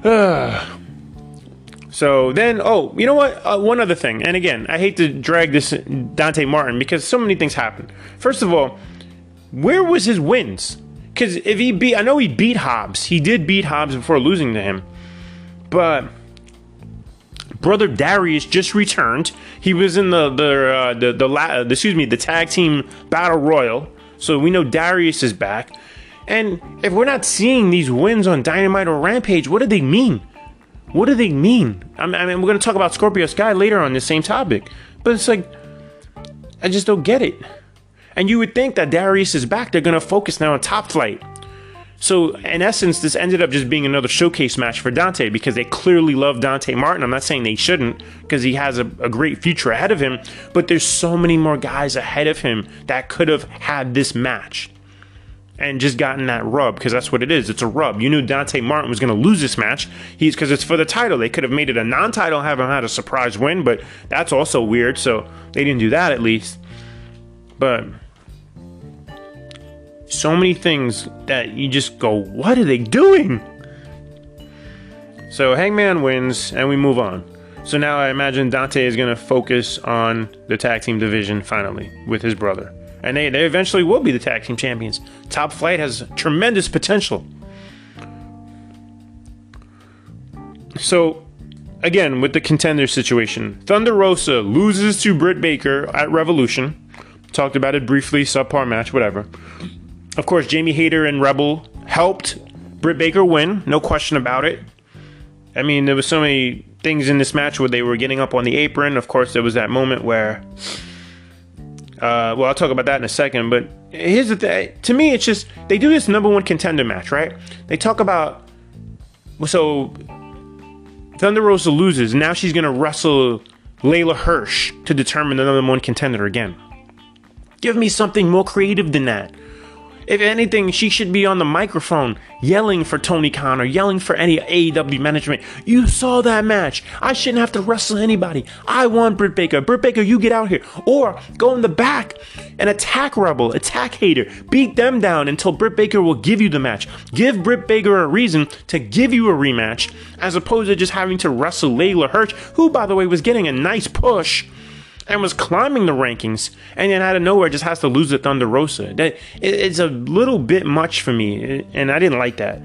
so then, oh, you know what? Uh, one other thing, and again, I hate to drag this Dante Martin because so many things happen. First of all, where was his wins? Because if he beat, I know he beat Hobbs. He did beat Hobbs before losing to him, but brother Darius just returned. He was in the the uh, the, the, la- excuse me the tag team battle royal, so we know Darius is back. And if we're not seeing these wins on Dynamite or Rampage, what do they mean? What do they mean? I mean, we're going to talk about Scorpio Sky later on this same topic, but it's like I just don't get it. And you would think that Darius is back. They're going to focus now on Top Flight. So, in essence, this ended up just being another showcase match for Dante because they clearly love Dante Martin. I'm not saying they shouldn't because he has a, a, great future ahead of him, but there's so many more guys ahead of him that could have had this match and just gotten that rub because that's what it is. It's a rub. You knew Dante Martin was going to lose this match. He's because it's for the title. They could have made it a non-title, have him had a surprise win, but that's also weird. So they didn't do that at least. But so many things that you just go, what are they doing? So Hangman wins, and we move on. So now I imagine Dante is going to focus on the tag team division finally with his brother. And they, they eventually will be the tag team champions. Top Flight has tremendous potential. So, again, with the contender situation, Thunder Rosa loses to Britt Baker at Revolution. Talked about it briefly, subpar match, whatever. Of course, Jamie Hayter and Rebel helped Britt Baker win, no question about it. I mean, there was so many things in this match where they were getting up on the apron. Of course, there was that moment where, uh, well, I'll talk about that in a second. But here's the thing: to me, it's just they do this number one contender match, right? They talk about so Thunder Rosa loses. Now she's gonna wrestle Leyla Hirsch to determine the number one contender again. Give me something more creative than that. If anything, she should be on the microphone yelling for Tony Khan or yelling for any AEW management. You saw that match. I shouldn't have to wrestle anybody. I want Britt Baker. Britt Baker, you get out here. Or go in the back and attack Rebel, attack Hayter. beat them down until Britt Baker will give you the match. Give Britt Baker a reason to give you a rematch as opposed to just having to wrestle Leyla Hirsch, who, by the way, was getting a nice push and was climbing the rankings, and then out of nowhere just has to lose to Thunder Rosa. That it's a little bit much for me, and I didn't like that.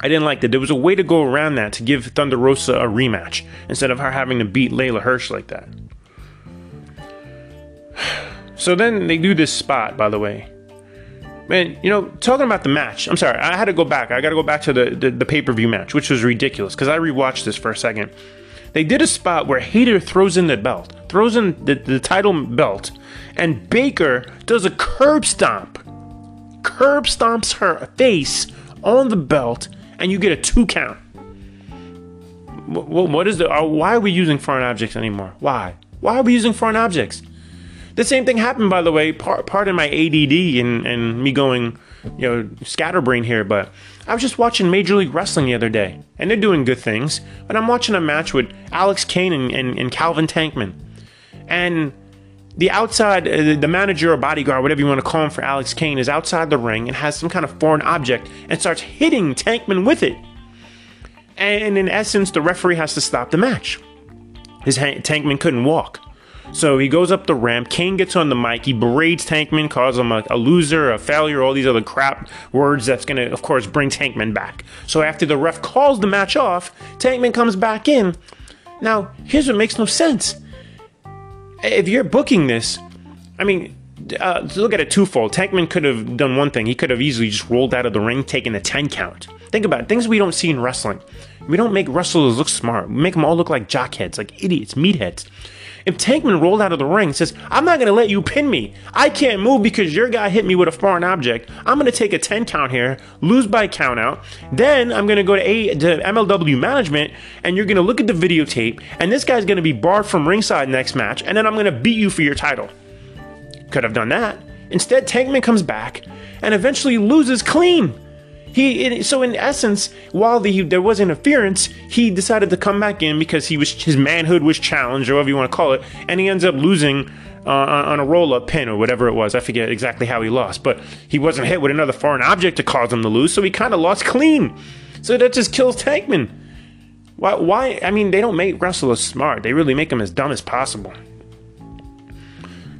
I didn't like that. There was a way to go around that to give Thunder Rosa a rematch instead of her having to beat Leyla Hirsch like that. So then they do this spot, by the way. Man, you know, talking about the match, I'm sorry, I had to go back. I got to go back to the, the, the pay per view match, which was ridiculous because I rewatched this for a second. They did a spot where Hayter throws in the belt, throws in the, the title belt, and Baker does a curb stomp. Curb stomps her face on the belt, and you get a two count. What, what is the? Uh, why are we using foreign objects anymore? Why? Why are we using foreign objects? The same thing happened, by the way. Part, of my ADD and, and me going, you know, scatterbrain here, but I was just watching Major League Wrestling the other day, and they're doing good things. But I'm watching a match with Alex Kane and, and, and Calvin Tankman. And the outside, uh, the manager or bodyguard, whatever you want to call him for Alex Kane, is outside the ring and has some kind of foreign object and starts hitting Tankman with it. And in essence, the referee has to stop the match. His ha- Tankman couldn't walk. So he goes up the ramp. Kane gets on the mic. He berates Tankman, calls him a, a, loser, a failure, all these other crap words that's going to, of course, bring Tankman back. So after the ref calls the match off, Tankman comes back in. Now, here's what makes no sense. If you're booking this, I mean, uh, look at it twofold. Tankman could have done one thing. He could have easily just rolled out of the ring, taken a 10 count. Think about it. Things we don't see in wrestling. We don't make wrestlers look smart. We make them all look like jockheads, like idiots, meatheads. If Tankman rolled out of the ring says, I'm not going to let you pin me. I can't move because your guy hit me with a foreign object. I'm going to take a 10 count here, lose by count out. Then I'm going to go to, a, to MLW management and you're going to look at the videotape and this guy's going to be barred from ringside next match and then I'm going to beat you for your title. Could have done that. Instead, Tankman comes back and eventually loses clean. He so in essence, while the, there was interference, he decided to come back in because he was his manhood was challenged, or whatever you want to call it, and he ends up losing uh, on a roll-up pin or whatever it was. I forget exactly how he lost, but he wasn't hit with another foreign object to cause him to lose, so he kind of lost clean. So that just kills Tankman. Why? Why? I mean, they don't make wrestlers smart. They really make them as dumb as possible.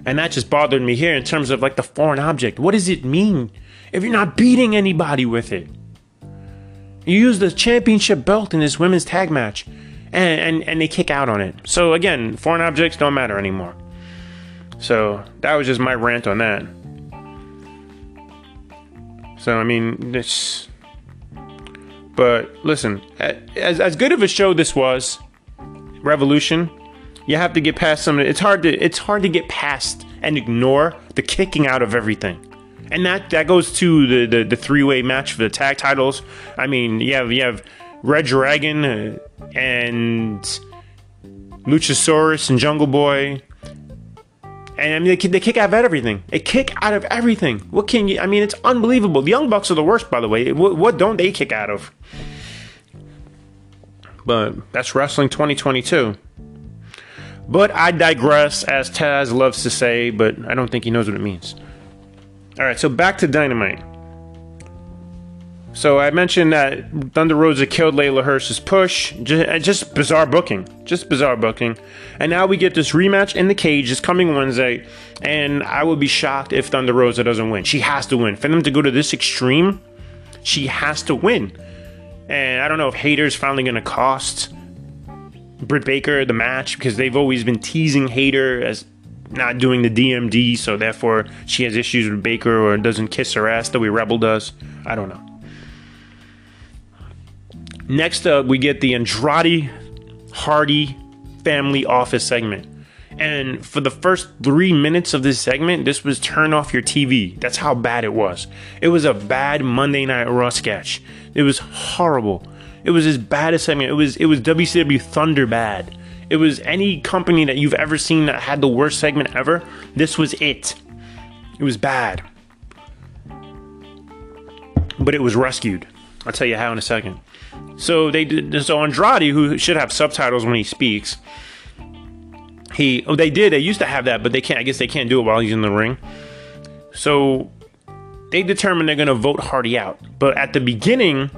And that just bothered me here in terms of like the foreign object. What does it mean? If you're not beating anybody with it? You use the championship belt in this women's tag match, and, and, and they kick out on it. So again, foreign objects don't matter anymore. So that was just my rant on that. So I mean, this. But listen, as as good of a show this was, Revolution, you have to get past some. It's hard to it's hard to get past and ignore the kicking out of everything and that that goes to the the, the three way match for the tag titles. I mean, you have you have reDRagon uh, and Luchasaurus and Jungle Boy. And I mean, they, they kick out of everything. They kick out of everything. What can you? I mean, it's unbelievable. The Young Bucks are the worst, by the way. What, what don't they kick out of? But that's wrestling 2022. But I digress, as Taz loves to say, but I don't think he knows what it means. All right, so back to Dynamite. So I mentioned that Thunder Rosa killed Leyla Hirsch's push. Just, just, bizarre booking. Just bizarre booking. And now we get this rematch in the cage this coming Wednesday. And I would be shocked if Thunder Rosa doesn't win. She has to win. For them to go to this extreme, she has to win. And I don't know if Hayter's finally going to cost Britt Baker the match because they've always been teasing Hayter as not doing the DMD, so therefore she has issues with Baker or doesn't kiss her ass the way Rebel does. I don't know. Next up, we get the Andrade Hardy family office segment. And for the first three minutes of this segment, this was turn off your TV. That's how bad it was. It was a bad Monday Night Raw sketch. It was horrible. It was as bad as segment. It was it was WCW Thunder bad. It was any company that you've ever seen that had the worst segment ever. This was it. It was bad. But it was rescued. I'll tell you how in a second. So they did so Andrade, who should have subtitles when he speaks. He oh they did, they used to have that, but they can't I guess they can't do it while he's in the ring. So they determined they're gonna vote Hardy out. But at the beginning,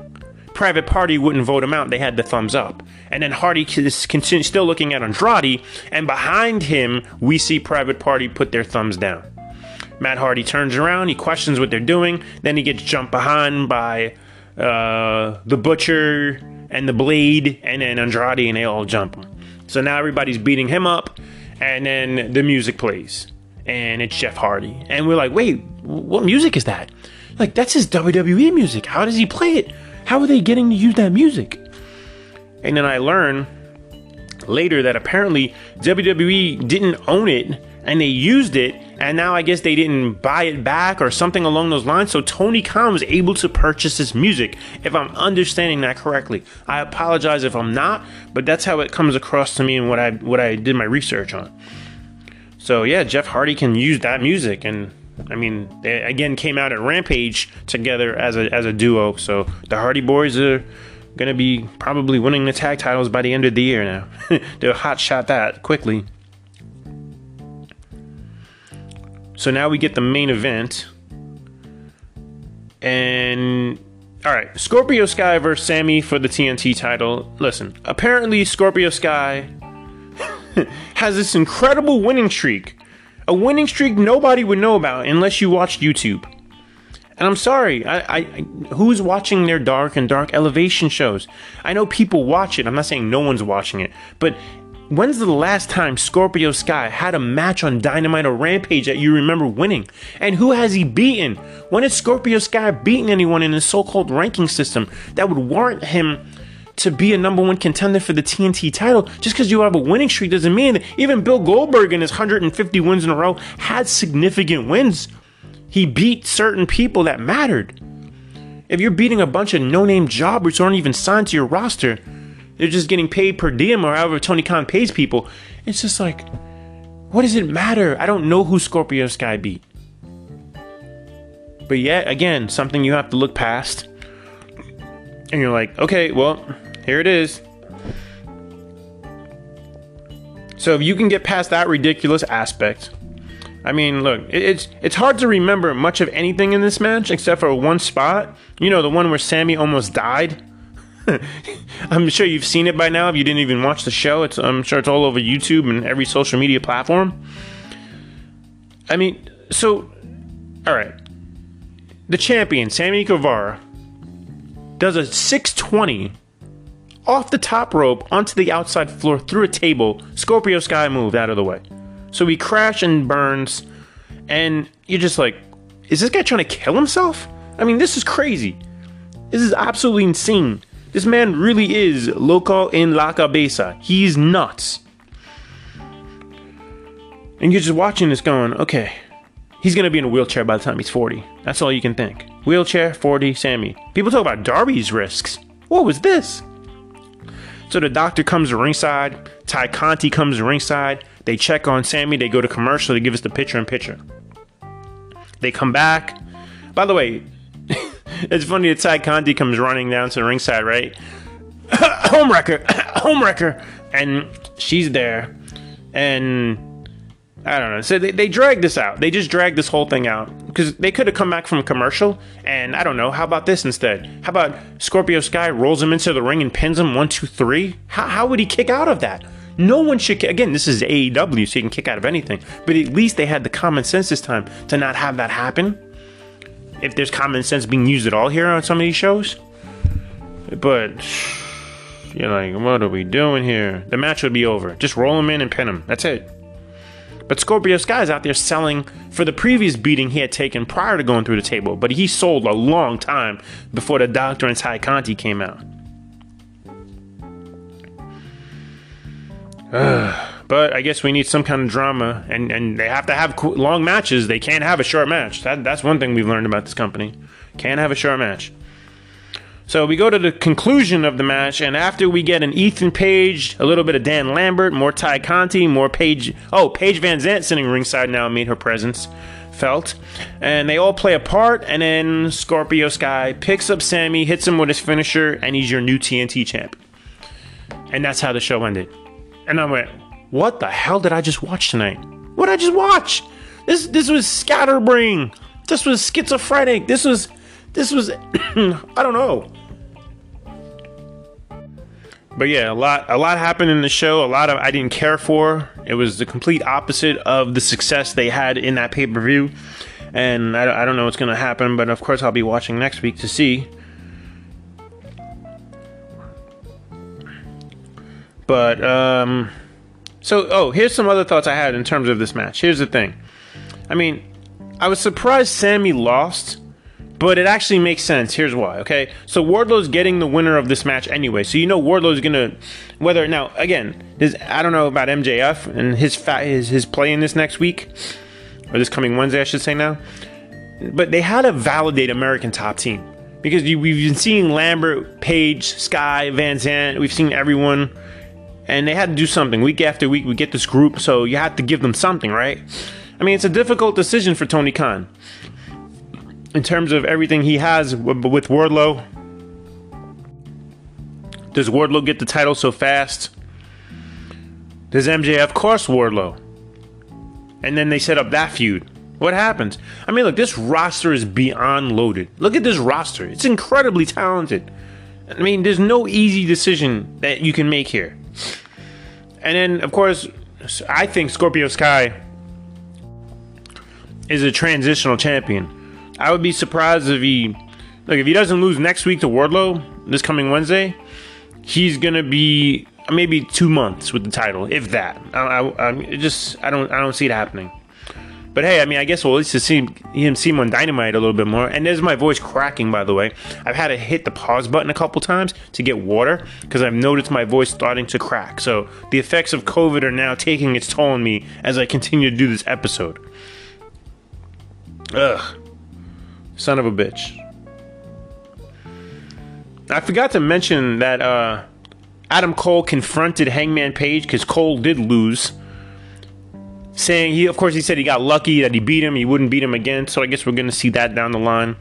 Private Party wouldn't vote him out. They had the thumbs up. And then Hardy is continue, still looking at Andrade, and behind him, we see Private Party put their thumbs down. Matt Hardy turns around, he questions what they're doing, then he gets jumped behind by uh, the Butcher and the Blade, and then Andrade, and they all jump him. So now everybody's beating him up, and then the music plays, and it's Jeff Hardy. And we're like, wait, what music is that? Like, that's his WWE music. How does he play it? How are they getting to use that music? And then I learn later that apparently WWE didn't own it and they used it and now I guess they didn't buy it back or something along those lines. So Tony Khan was able to purchase this music, if I'm understanding that correctly. I apologize if I'm not, but that's how it comes across to me and what I what I did my research on. So yeah, Jeff Hardy can use that music and I mean, they again came out at Rampage together as a as a duo. So the Hardy Boys are gonna be probably winning the tag titles by the end of the year now. They'll hot shot that quickly. So now we get the main event. And all right, Scorpio Sky versus Sammy for the TNT title. Listen, apparently Scorpio Sky has this incredible winning streak. A winning streak nobody would know about unless you watched YouTube. And I'm sorry, I, I, who's watching their dark and dark elevation shows? I know people watch it. I'm not saying no one's watching it, but When's the last time Scorpio Sky had a match on Dynamite or Rampage that you remember winning? And who has he beaten? When has Scorpio Sky beaten anyone in his so called ranking system that would warrant him to be a number one contender for the TNT title? Just because you have a winning streak doesn't mean that even Bill Goldberg in his 150 wins in a row had significant wins. He beat certain people that mattered. If you're beating a bunch of no name jobbers who aren't even signed to your roster, they're just getting paid per diem or however Tony Khan pays people. It's just like, what does it matter? I don't know who Scorpio Sky beat. But yet, again, something you have to look past. And you're like, okay, well, here it is. So if you can get past that ridiculous aspect, I mean, look, it's it's hard to remember much of anything in this match except for one spot. You know, the one where Sammy almost died. I'm sure you've seen it by now. If you didn't even watch the show, it's I'm sure it's all over YouTube and every social media platform. I mean, so all right, the champion Sammy Guevara does a 620 off the top rope onto the outside floor through a table. Scorpio Sky moved out of the way, so he crashes and burns, and you're just like, is this guy trying to kill himself? I mean, this is crazy. This is absolutely insane. This man really is loco in la cabeza. He's nuts. And you're just watching this going, okay, he's going to be in a wheelchair by the time he's 40. That's all you can think. Wheelchair, 40, Sammy. People talk about Darby's risks. What was this? So the doctor comes to ringside. Tay Conti comes to ringside. They check on Sammy. They go to commercial. They give us the picture in picture. They come back. By the way, it's funny that Tay Conti comes running down to the ringside, right? homewrecker, homewrecker, and she's there, and I don't know. So they, they drag this out. They just drag this whole thing out because they could have come back from a commercial, and I don't know. How about this instead? How about Scorpio Sky rolls him into the ring and pins him one, two, three? How, how would he kick out of that? No one should. Again, this is AEW, so you can kick out of anything. But at least they had the common sense this time to not have that happen if there's common sense being used at all here on some of these shows. But you're like, what are we doing here? The match would be over. Just roll him in and pin him. That's it. But Scorpio Sky's out there selling for the previous beating he had taken prior to going through the table, but he sold a long time before the Doctor and Tay Conti came out. but I guess we need some kind of drama, and, and they have to have long matches. They can't have a short match. That, that's one thing we've learned about this company. Can't have a short match. So we go to the conclusion of the match, and after we get an Ethan Page, a little bit of Dan Lambert, more Tay Conti, more Paige. Oh, Paige VanZant sitting ringside now made her presence felt. And they all play a part, and then Scorpio Sky picks up Sammy, hits him with his finisher, and he's your new TNT champ. And that's how the show ended. And I went, what the hell did I just watch tonight? What did I just watch? This this was scatterbrain. This was schizophrenic. This was this was I don't know. But yeah, a lot a lot happened in the show. A lot of I didn't care for. It was the complete opposite of the success they had in that pay per view. And I, I don't know what's going to happen, but of course I'll be watching next week to see. But um so, oh, here's some other thoughts I had in terms of this match. Here's the thing. I mean, I was surprised Sammy lost but it actually makes sense. Here's why, okay? So Wardlow's getting the winner of this match anyway. So you know Wardlow's gonna whether now again, I don't know about MJF and his fat his his play in this next week or this coming Wednesday, I should say now. But they had to validate American Top Team because you, we've been seeing Lambert, Page, Sky, Van Zant. We've seen everyone, and they had to do something week after week. We get this group, so you have to give them something, right? I mean, it's a difficult decision for Tony Khan in terms of everything he has with Wardlow. Does Wardlow get the title so fast? Does MJF cost Wardlow? And then they set up that feud. What happens? I mean, look, this roster is beyond loaded. Look at this roster. It's incredibly talented. I mean, there's no easy decision that you can make here. And then, of course, I think Scorpio Sky is a transitional champion. I would be surprised if he, like, if he doesn't lose next week to Wardlow this coming Wednesday, he's gonna be maybe two months with the title, if that. I, I, I just, I don't, I don't see it happening. But hey, I mean, I guess we'll at least see him see him on Dynamite a little bit more. And there's my voice cracking, by the way. I've had to hit the pause button a couple times to get water because I've noticed my voice starting to crack. So the effects of COVID are now taking its toll on me as I continue to do this episode. Ugh. Son of a bitch. I forgot to mention that uh, Adam Cole confronted Hangman Page because Cole did lose. Saying he, of course, he said he got lucky that he beat him. He wouldn't beat him again. So I guess we're to see that down the line.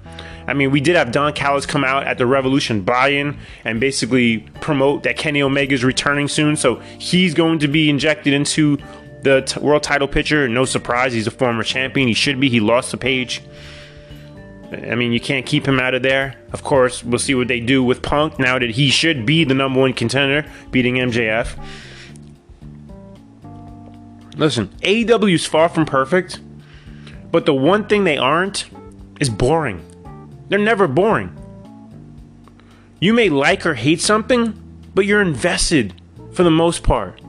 I mean, we did have Don Callis come out at the Revolution buy-in and basically promote that Kenny Omega is returning soon. So he's going to be injected into the t- world title picture. No surprise, he's a former champion. He should be. He lost to Page. I mean, you can't keep him out of there. Of course, we'll see what they do with Punk now that he should be the number one contender, beating MJF. Listen, AEW is far from perfect, but the one thing they aren't is boring. They're never boring. You may like or hate something, but you're invested for the most part.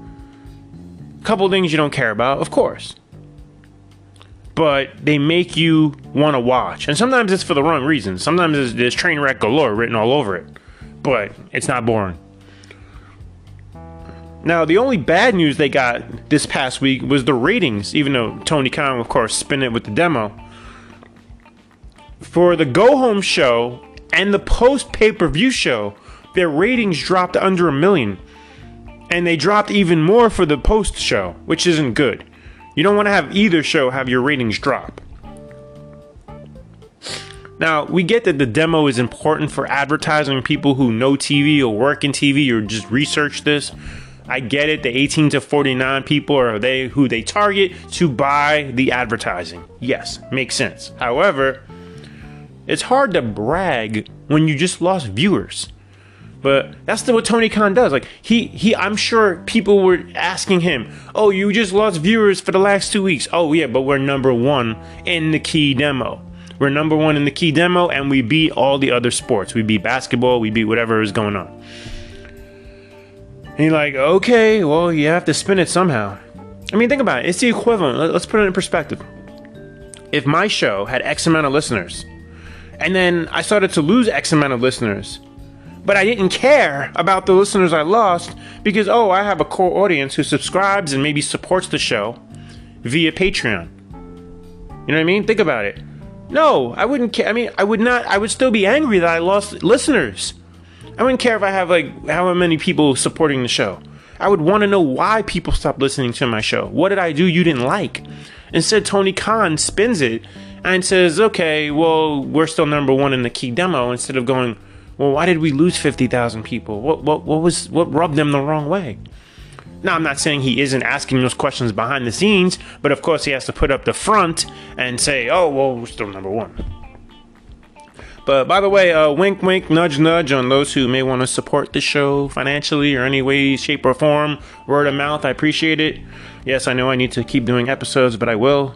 A couple things you don't care about, of course. But they make you want to watch. And sometimes it's for the wrong reasons. Sometimes there's, there's train wreck galore written all over it. But it's not boring. Now, the only bad news they got this past week was the ratings, even though Tony Khan, of course, spin it with the demo. For the go home show and the post pay per view show, their ratings dropped under a million. And they dropped even more for the post show, which isn't good. You don't want to have either show have your ratings drop. Now, we get that the demo is important for advertising people who know TV or work in TV or just research this. I get it. The 18 to 49 people are they who they target to buy the advertising. Yes, makes sense. However, it's hard to brag when you just lost viewers. But that's what Tony Khan does. Like he he I'm sure people were asking him, "Oh, you just lost viewers for the last 2 weeks." Oh, yeah, but we're number 1 in the key demo. We're number 1 in the key demo and we beat all the other sports. We beat basketball, we beat whatever is going on. And you're like, okay, well, you have to spin it somehow. I mean, think about it. It's the equivalent. Let's put it in perspective. If my show had X amount of listeners, and then I started to lose X amount of listeners, but I didn't care about the listeners I lost because, oh, I have a core audience who subscribes and maybe supports the show via Patreon. You know what I mean? Think about it. No, I wouldn't care. I mean, I would not, I would still be angry that I lost listeners. I wouldn't care if I have like how many people supporting the show. I would want to know why people stopped listening to my show. What did I do you didn't like? Instead, Tony Khan spins it and says, okay, well, we're still number one in the key demo instead of going, well, why did we lose 50,000 people? What, what, what was, what rubbed them the wrong way? Now, I'm not saying he isn't asking those questions behind the scenes, but of course he has to put up the front and say, oh, well, we're still number one. But by the way, uh, wink, wink, nudge, nudge on those who may want to support the show financially or any way, shape, or form. Word of mouth, I appreciate it. Yes, I know I need to keep doing episodes, but I will.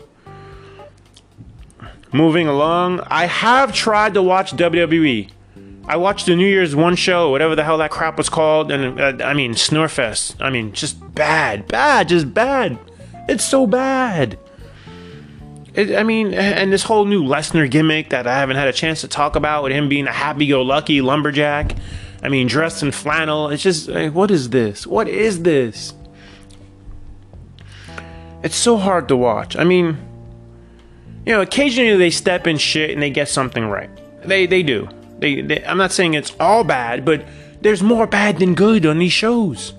Moving along, I have tried to watch WWE. I watched the New Year's One show, whatever the hell that crap was called, and uh, I mean, Snurfest. I mean, just bad, bad, just bad. It's so bad. It, I mean, and this whole new Lesnar gimmick that I haven't had a chance to talk about with him being a happy-go-lucky lumberjack. I mean, dressed in flannel. It's just, like, what is this? What is this? It's so hard to watch. I mean, you know, occasionally they step in shit and they get something right. They they do. They, they I'm not saying it's all bad, but there's more bad than good on these shows.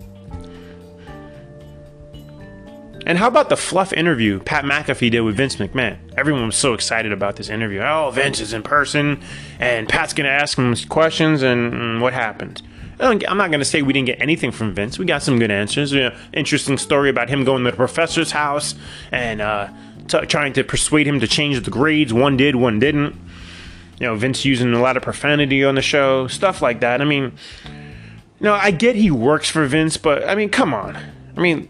And how about the fluff interview Pat McAfee did with Vince McMahon? Everyone was so excited about this interview. Oh, Vince is in person, and Pat's going to ask him questions, and, what happened? I'm not going to say we didn't get anything from Vince. We got some good answers. Interesting story about him going to the professor's house and uh, t- trying to persuade him to change the grades. One did, one didn't. You know, Vince using a lot of profanity on the show, stuff like that. I mean, you know, I get he works for Vince, but I mean, come on. I mean,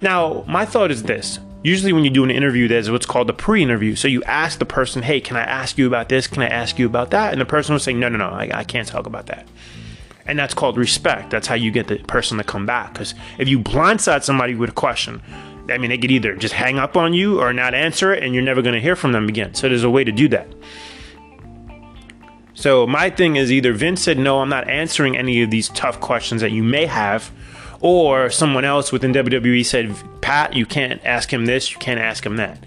now, my thought is this. Usually, when you do an interview, there's what's called a pre interview. So you ask the person, hey, can I ask you about this? Can I ask you about that? And the person will say, no, no, no, I, I can't talk about that. And that's called respect. That's how you get the person to come back. Because if you blindside somebody with a question, I mean, they could either just hang up on you or not answer it, and you're never going to hear from them again. So there's a way to do that. So my thing is either Vince said, no, I'm not answering any of these tough questions that you may have or someone else within WWE said, Pat, you can't ask him this, you can't ask him that.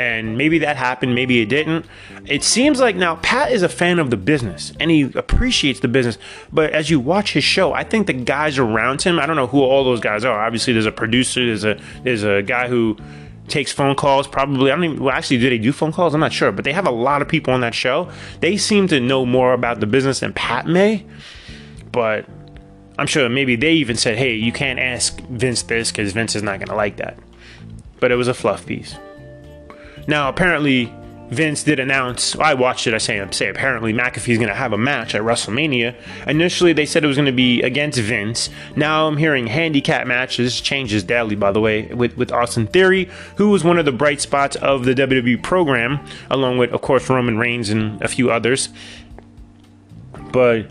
And maybe that happened, maybe it didn't. It seems like now Pat is a fan of the business and he appreciates the business. But as you watch his show, I think the guys around him, I don't know who all those guys are. Obviously, there's a producer, there's a there's a guy who takes phone calls probably i don't even well actually do they do phone calls i'm not sure but they have a lot of people on that show they seem to know more about the business than pat may but I'm sure maybe they even said, hey, you can't ask Vince this because Vince is not going to like that. But it was a fluff piece. Now, apparently, Vince did announce, I watched it, I say, say apparently McAfee's going to have a match at WrestleMania. Initially, they said it was going to be against Vince. Now I'm hearing handicap matches. Changes daily, by the way, with, with Austin Theory, who was one of the bright spots of the WWE program, along with, of course, Roman Reigns and a few others. But,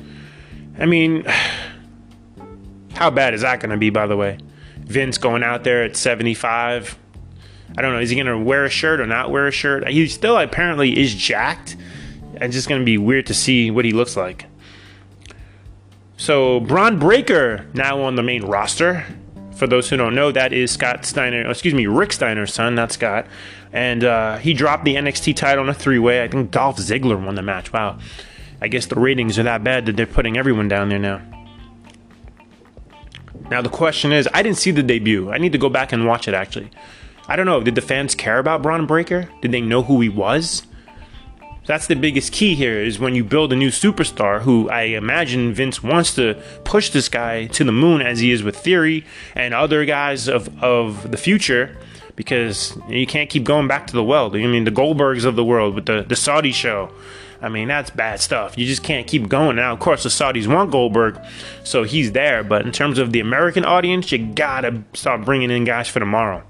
I mean how bad is that going to be, by the way? Vince going out there at 75. I don't know. Is he going to wear a shirt or not wear a shirt? He still apparently is jacked. It's just going to be weird to see what he looks like. So, Bron Breakker now on the main roster. For those who don't know, that is Scott Steiner, excuse me, Rick Steiner's son, not Scott. And uh, he dropped the NXT title in a three way. I think Dolph Ziggler won the match. Wow. I guess the ratings are that bad that they're putting everyone down there now. Now the question is, I didn't see the debut. I need to go back and watch it actually. I don't know. Did the fans care about Bron Breakker? Did they know who he was? That's the biggest key here is when you build a new superstar who I imagine Vince wants to push this guy to the moon as he is with Theory and other guys of, of the future because you can't keep going back to the well. I mean, the Goldbergs of the world with the, the Saudi show. I mean, that's bad stuff. You just can't keep going. Now, of course, the Saudis want Goldberg, so he's there. But in terms of the American audience, you gotta start bringing in guys for tomorrow.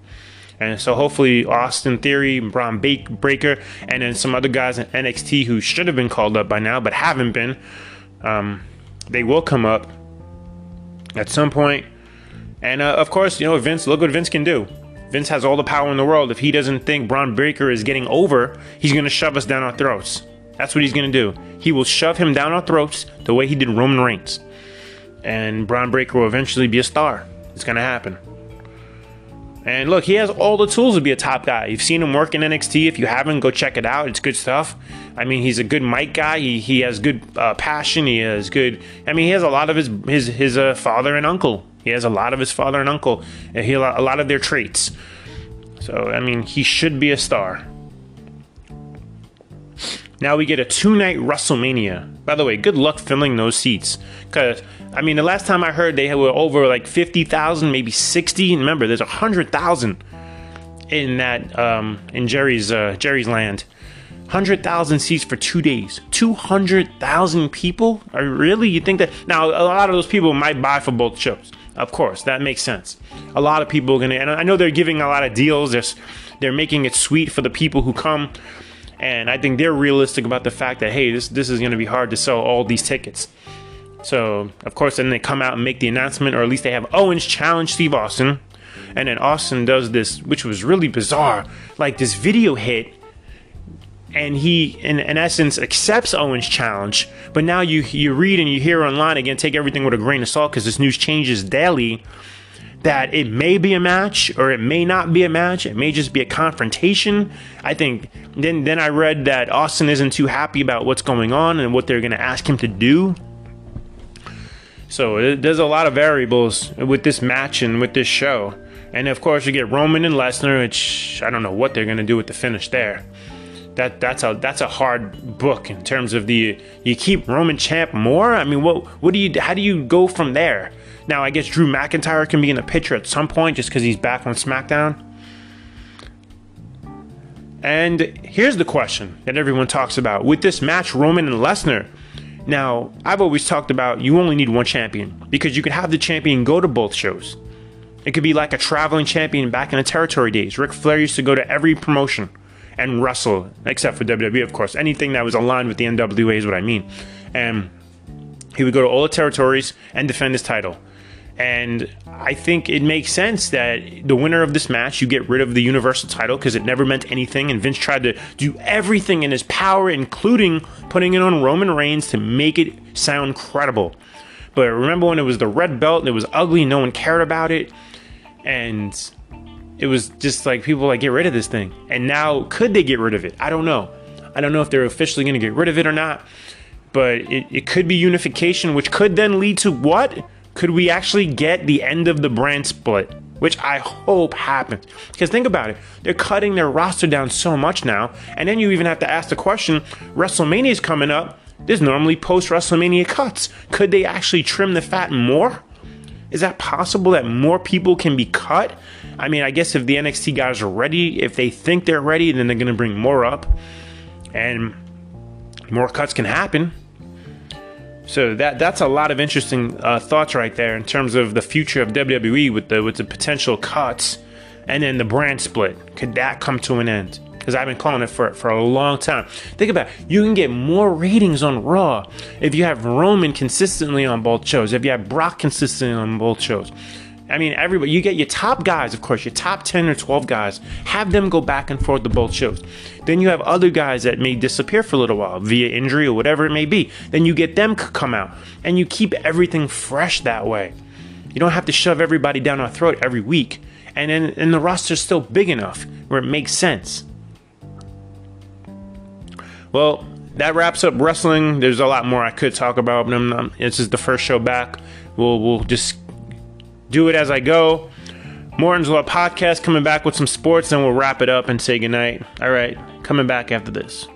And so hopefully Austin Theory, Bron Breakker, and then some other guys in NXT who should have been called up by now but haven't been, um, they will come up at some point. And uh, of course, you know Vince. Look what Vince can do. Vince has all the power in the world. If he doesn't think Bron Breakker is getting over, he's gonna shove us down our throats. That's what he's going to do. He will shove him down our throats the way he did Roman Reigns. And Bron Breakker will eventually be a star. It's going to happen. And look, he has all the tools to be a top guy. You've seen him work in NXT. If you haven't, go check it out. It's good stuff. I mean, he's a good mic guy. He, he has good uh, passion. He has good. I mean, he has a lot of his his his uh, father and uncle. He has a lot of his father and uncle. And he a lot of their traits. So I mean, he should be a star. Now we get a two night WrestleMania. By the way, good luck filling those seats. Because, I mean, the last time I heard they were over like 50,000, maybe 60. Remember, there's 100,000 in that, um, in Jerry's, uh, Jerry's land. 100,000 seats for two days. 200,000 people? Are really? You think that? Now, a lot of those people might buy for both shows. Of course, that makes sense. A lot of people are going to, and I know they're giving a lot of deals. They're, they're making it sweet for the people who come and I think they're realistic about the fact that hey, this this is going to be hard to sell all these tickets. So of course, then they come out and make the announcement, or at least they have Owens challenge Steve Austin, and then Austin does this, which was really bizarre, like this video hit and he in, in essence accepts Owens' challenge. But now you you read and you hear online again, take everything with a grain of salt because this news changes daily. That it may be a match or it may not be a match. It may just be a confrontation. I think then then I read that Austin isn't too happy about what's going on and what they're going to ask him to do. So it, there's a lot of variables with this match and with this show. And of course, you get Roman and Lesnar, which I don't know what they're to do with the finish there that that's a that's a hard book in terms of the you keep Roman champ more. I mean, what what do you how do you go from there? Now, I guess Drew McIntyre can be in the picture at some point just because he's back on SmackDown. And here's the question that everyone talks about with this match, Roman and Lesnar. Now, I've always talked about you only need one champion because you could have the champion go to both shows. It could be like a traveling champion back in the territory days. Ric Flair used to go to every promotion and wrestle, except for WWE, of course. Anything that was aligned with the NWA is what I mean. And he would go to all the territories and defend his title. And I think it makes sense that the winner of this match, you get rid of the Universal title because it never meant anything. And Vince tried to do everything in his power, including putting it on Roman Reigns to make it sound credible. But remember when it was the red belt and it was ugly, no one cared about it. And it was just like people like get rid of this thing. And now could they get rid of it? I don't know. I don't know if they're officially going to get rid of it or not. But it, it could be unification, which could then lead to what? Could we actually get the end of the brand split? Which I hope happens. Because think about it, they're cutting their roster down so much now. And then you even have to ask the question WrestleMania is coming up. There's normally post WrestleMania cuts. Could they actually trim the fat more? Is that possible that more people can be cut? I mean, I guess if the NXT guys are ready, if they think they're ready, then they're going to bring more up and more cuts can happen. So that that's a lot of interesting uh, thoughts right there in terms of the future of WWE with the with the potential cuts and then the brand split. Could that come to an end? Because I've been calling it for for a long time. Think about it. you can get more ratings on Raw if you have Roman consistently on both shows. If you have Brock consistently on both shows. I mean, everybody, you get your top guys, of course, your top 10 or 12 guys, have them go back and forth to both shows. Then you have other guys that may disappear for a little while via injury or whatever it may be. Then you get them come out and you keep everything fresh that way. You don't have to shove everybody down our throat every week. And then and the roster's still big enough where it makes sense. Well, that wraps up wrestling. There's a lot more I could talk about, but not, this is the first show back. We'll we'll just do it as I go. Morton's Law podcast coming back with some sports, and we'll wrap it up and say goodnight. All right, coming back after this.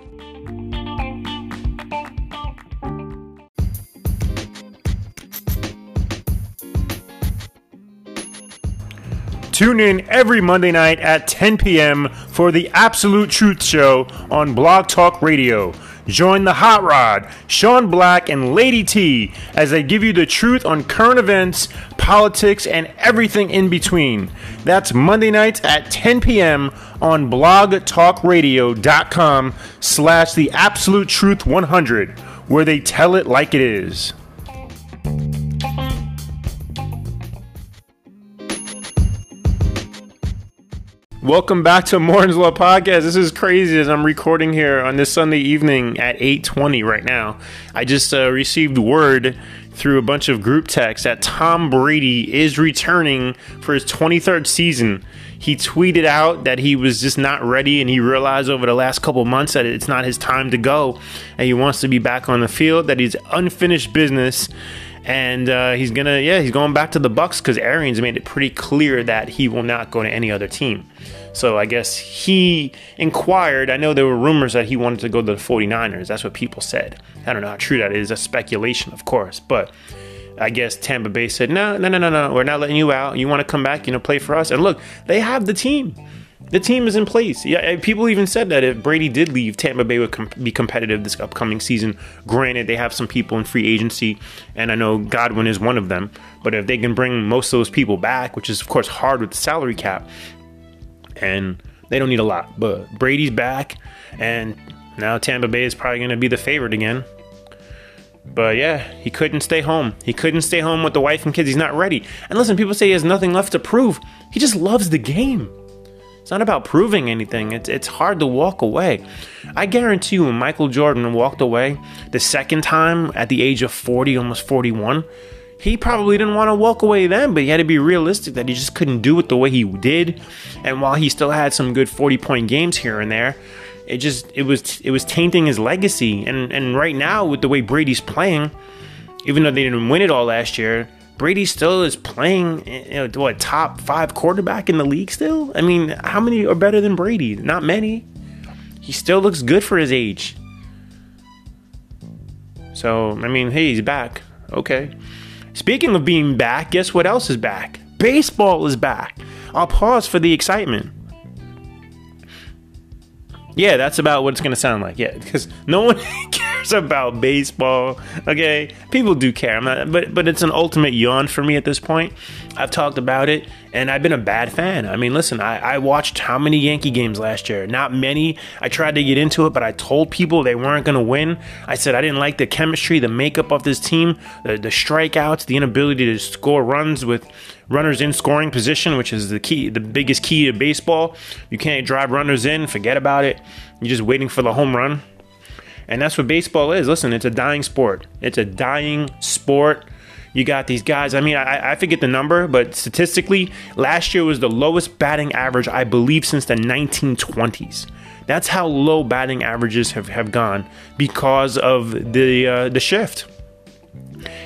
Tune in every Monday night at 10 p.m. for the Absolute Truth Show on Blog Talk Radio. Join the Hot Rod, Sean Black, and Lady T as they give you the truth on current events, politics, and everything in between. That's Monday nights at 10 p.m. on blogtalkradio.com slash the absolute truth 100, where they tell it like it is. Welcome back to Morton's Law Podcast. This is crazy as I'm recording here on this Sunday evening at 8:20 right now. I just uh, received word through a bunch of group texts that Tom Brady is returning for his 23rd season. He tweeted out that he was just not ready and he realized over the last couple months that it's not his time to go and he wants to be back on the field, that he's unfinished business and uh, he's gonna yeah he's going back to the bucks because arians made it pretty clear that he will not go to any other team so i guess he inquired i know there were rumors that he wanted to go to the 49ers that's what people said i don't know how true that is a speculation of course but I guess Tampa Bay said, no, no, no, no, no, we're not letting you out. You want to come back, you know, play for us. And look, they have the team the team is in place. Yeah, people even said that if Brady did leave, Tampa Bay would com- be competitive this upcoming season. Granted, they have some people in free agency, and I know Godwin is one of them. But if they can bring most of those people back, which is of course hard with the salary cap, and they don't need a lot, but Brady's back, and now Tampa Bay is probably going to be the favorite again. But yeah, he couldn't stay home. He couldn't stay home with the wife and kids. He's not ready. And listen, people say he has nothing left to prove. He just loves the game. It's not about proving anything. It's it's hard to walk away. I guarantee you, when Michael Jordan walked away the second time at the age of 40, almost 41, he probably didn't want to walk away then, but he had to be realistic that he just couldn't do it the way he did. And while he still had some good 40 point games here and there, it just it was it was tainting his legacy. And and right now with the way Brady's playing, even though they didn't win it all last year, Brady still is playing, you know, what top five quarterback in the league still. I mean, how many are better than Brady? Not many. He still looks good for his age. So I mean, hey, he's back. Okay. Speaking of being back, guess what else is back? Baseball is back. I'll pause for the excitement. Yeah, that's about what it's going to sound like. Yeah, because no one cares about baseball. Okay, people do care. Not, but but it's an ultimate yawn for me at this point. I've talked about it, and I've been a bad fan. I mean, listen, I, I watched how many Yankee games last year? Not many. I tried to get into it, but I told people they weren't going to win. I said I didn't like the chemistry, the makeup of this team, the, the strikeouts, the inability to score runs with runners in scoring position, which is the key, the biggest key to baseball. You can't drive runners in, forget about it. You're just waiting for the home run. And that's what baseball is. Listen, it's a dying sport. It's a dying sport. You got these guys. I mean, I, I forget the number, but statistically, last year was the lowest batting average, I believe, since the 1920s. That's how low batting averages have, have gone because of the uh, the shift.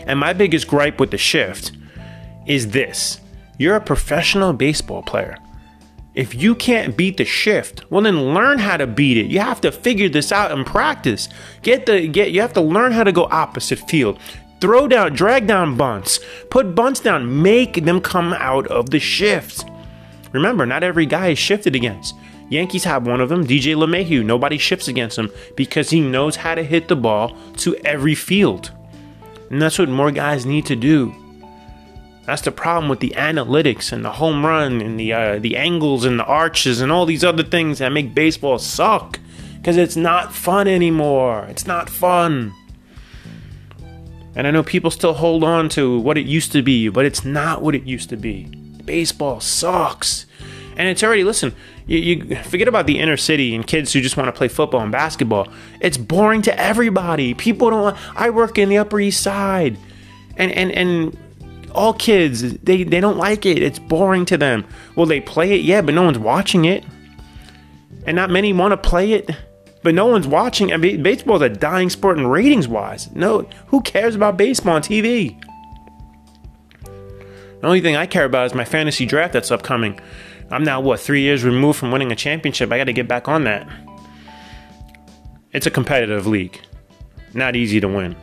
And my biggest gripe with the shift is this you're a professional baseball player. If you can't beat the shift, well then learn how to beat it. You have to figure this out and practice. Get the get you have to learn how to go opposite field. Throw down, drag down bunts, put bunts down, make them come out of the shift. Remember, not every guy is shifted against. Yankees have one of them, DJ LeMahieu. Nobody shifts against him because he knows how to hit the ball to every field. And that's what more guys need to do. That's the problem with the analytics and the home run and the uh, the angles and the arches and all these other things that make baseball suck because it's not fun anymore. It's not fun. And I know people still hold on to what it used to be, but it's not what it used to be. Baseball sucks. And it's already, listen, you, you, forget about the inner city and kids who just want to play football and basketball. It's boring to everybody. People don't, I work in the Upper East Side. And, and, and all kids they they don't like it. It's boring to them. Well they play it? Yeah but no one's watching it. And not many want to play it but no one's watching. I mean, baseball's a dying sport in ratings wise no who cares about baseball on tv the only thing i care about is my fantasy draft that's upcoming. I'm now what three years removed from winning a championship. I gotta get back on that. It's a competitive league. Not easy to win.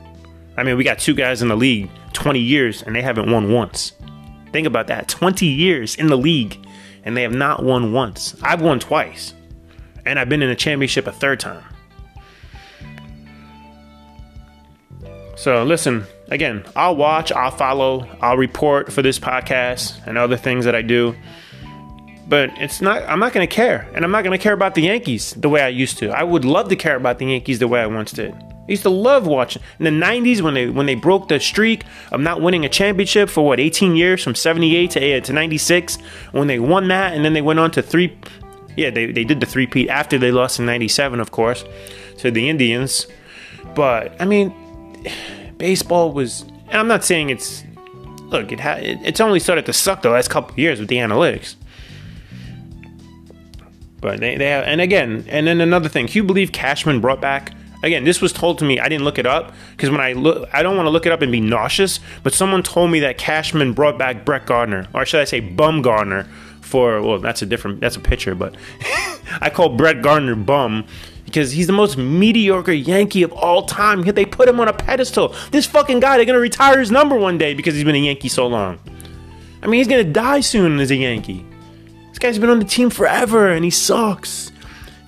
I mean, we got two guys in the league 20 years and they haven't won once. Think about that 20 years in the league and they have not won once. I've won twice and I've been in a championship a third time. So, listen, again, I'll watch, I'll follow, I'll report for this podcast and other things that I do. But it's not, I'm not going to care. And I'm not going to care about the Yankees the way I used to. I would love to care about the Yankees the way I once did. I used to love watching in the '90s when they when they broke the streak of not winning a championship for what 18 years from '78 to eh, to '96. When they won that, and then they went on to three. Yeah, they, they did the three peat after they lost in '97, of course, to the Indians. But I mean, baseball was. I'm not saying it's. Look, it ha- it's only started to suck the last couple years with the analytics. But they, they have, and again, and then another thing, you believe Cashman brought back Again, this was told to me. I didn't look it up because when I look, I don't want to look it up and be nauseous. But someone told me that Cashman brought back Brett Gardner, or should I say Bum Gardner, for well, that's a different, that's a pitcher, but I call Brett Gardner bum because he's the most mediocre Yankee of all time. They put him on a pedestal. This fucking guy, they're gonna retire his number one day because he's been a Yankee so long. I mean, he's gonna die soon as a Yankee. This guy's been on the team forever and he sucks.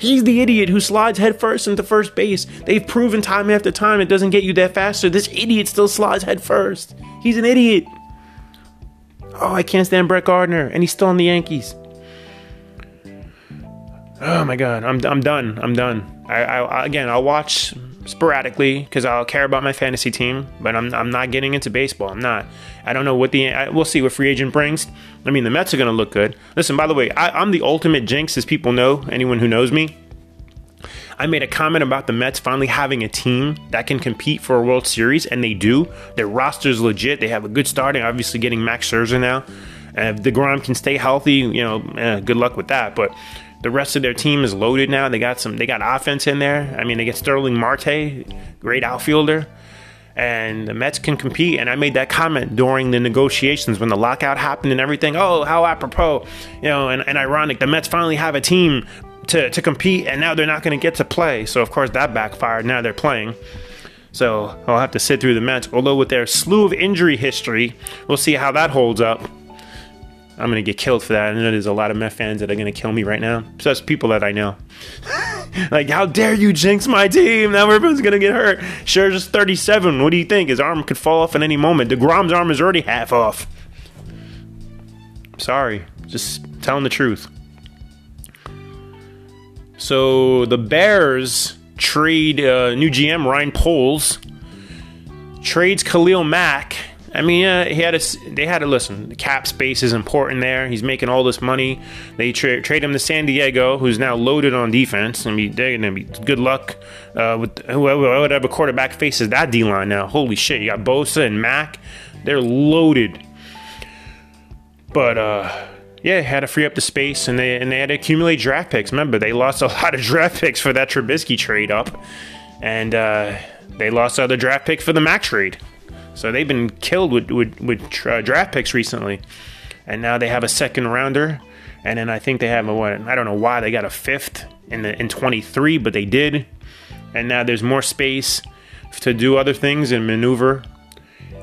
He's the idiot who slides headfirst into first base. They've proven time after time it doesn't get you that faster. This idiot still slides headfirst. He's an idiot. Oh, I can't stand Brett Gardner, and he's still on the Yankees. Oh my God, I'm I'm done. I'm done. I, I again, I'll watch sporadically because I'll care about my fantasy team, but I'm, I'm not getting into baseball. I'm not. I don't know what the I, we'll see what free agent brings. I mean, the Mets are going to look good. Listen, by the way, I, I'm the ultimate jinx, as people know. Anyone who knows me, I made a comment about the Mets finally having a team that can compete for a World Series, and they do. Their roster's legit. They have a good starting. Obviously, getting Max Scherzer now. And if Degrom can stay healthy, you know, eh, good luck with that. But the rest of their team is loaded now. They got some. They got offense in there. I mean, they get Starling Marte, great outfielder, and the Mets can compete. And I made that comment during the negotiations when the lockout happened and everything. Oh, how apropos, you know, and, and ironic. The Mets finally have a team to to compete, and now they're not going to get to play. So of course that backfired. Now they're playing. So I'll have to sit through the Mets. Although with their slew of injury history, we'll see how that holds up. I'm gonna get killed for that. I know there's a lot of Met fans that are gonna kill me right now. So that's people that I know. like, how dare you jinx my team? Now everyone's gonna get hurt. Scherzer's 37. What do you think? His arm could fall off at any moment. DeGrom's arm is already half off. Sorry, just telling the truth. So the Bears trade uh, new GM Ryan Poles trades Khalil Mack I mean, uh, he had a, they had to listen. The cap space is important there. He's making all this money. They tra- trade him to San Diego, who's now loaded on defense. I mean, they're gonna be good luck uh, with whoever, whatever quarterback faces that D line now. Holy shit! You got Bosa and Mack. They're loaded. But uh, yeah, had to free up the space, and they and they had to accumulate draft picks. Remember, they lost a lot of draft picks for that Trubisky trade up, and uh, they lost other draft pick for the Mack trade. So they've been killed with with, with draft picks recently, and now they have a second rounder, and then I think they have a what? I don't know why they got a fifth in the in 23, but they did, and now there's more space to do other things and maneuver.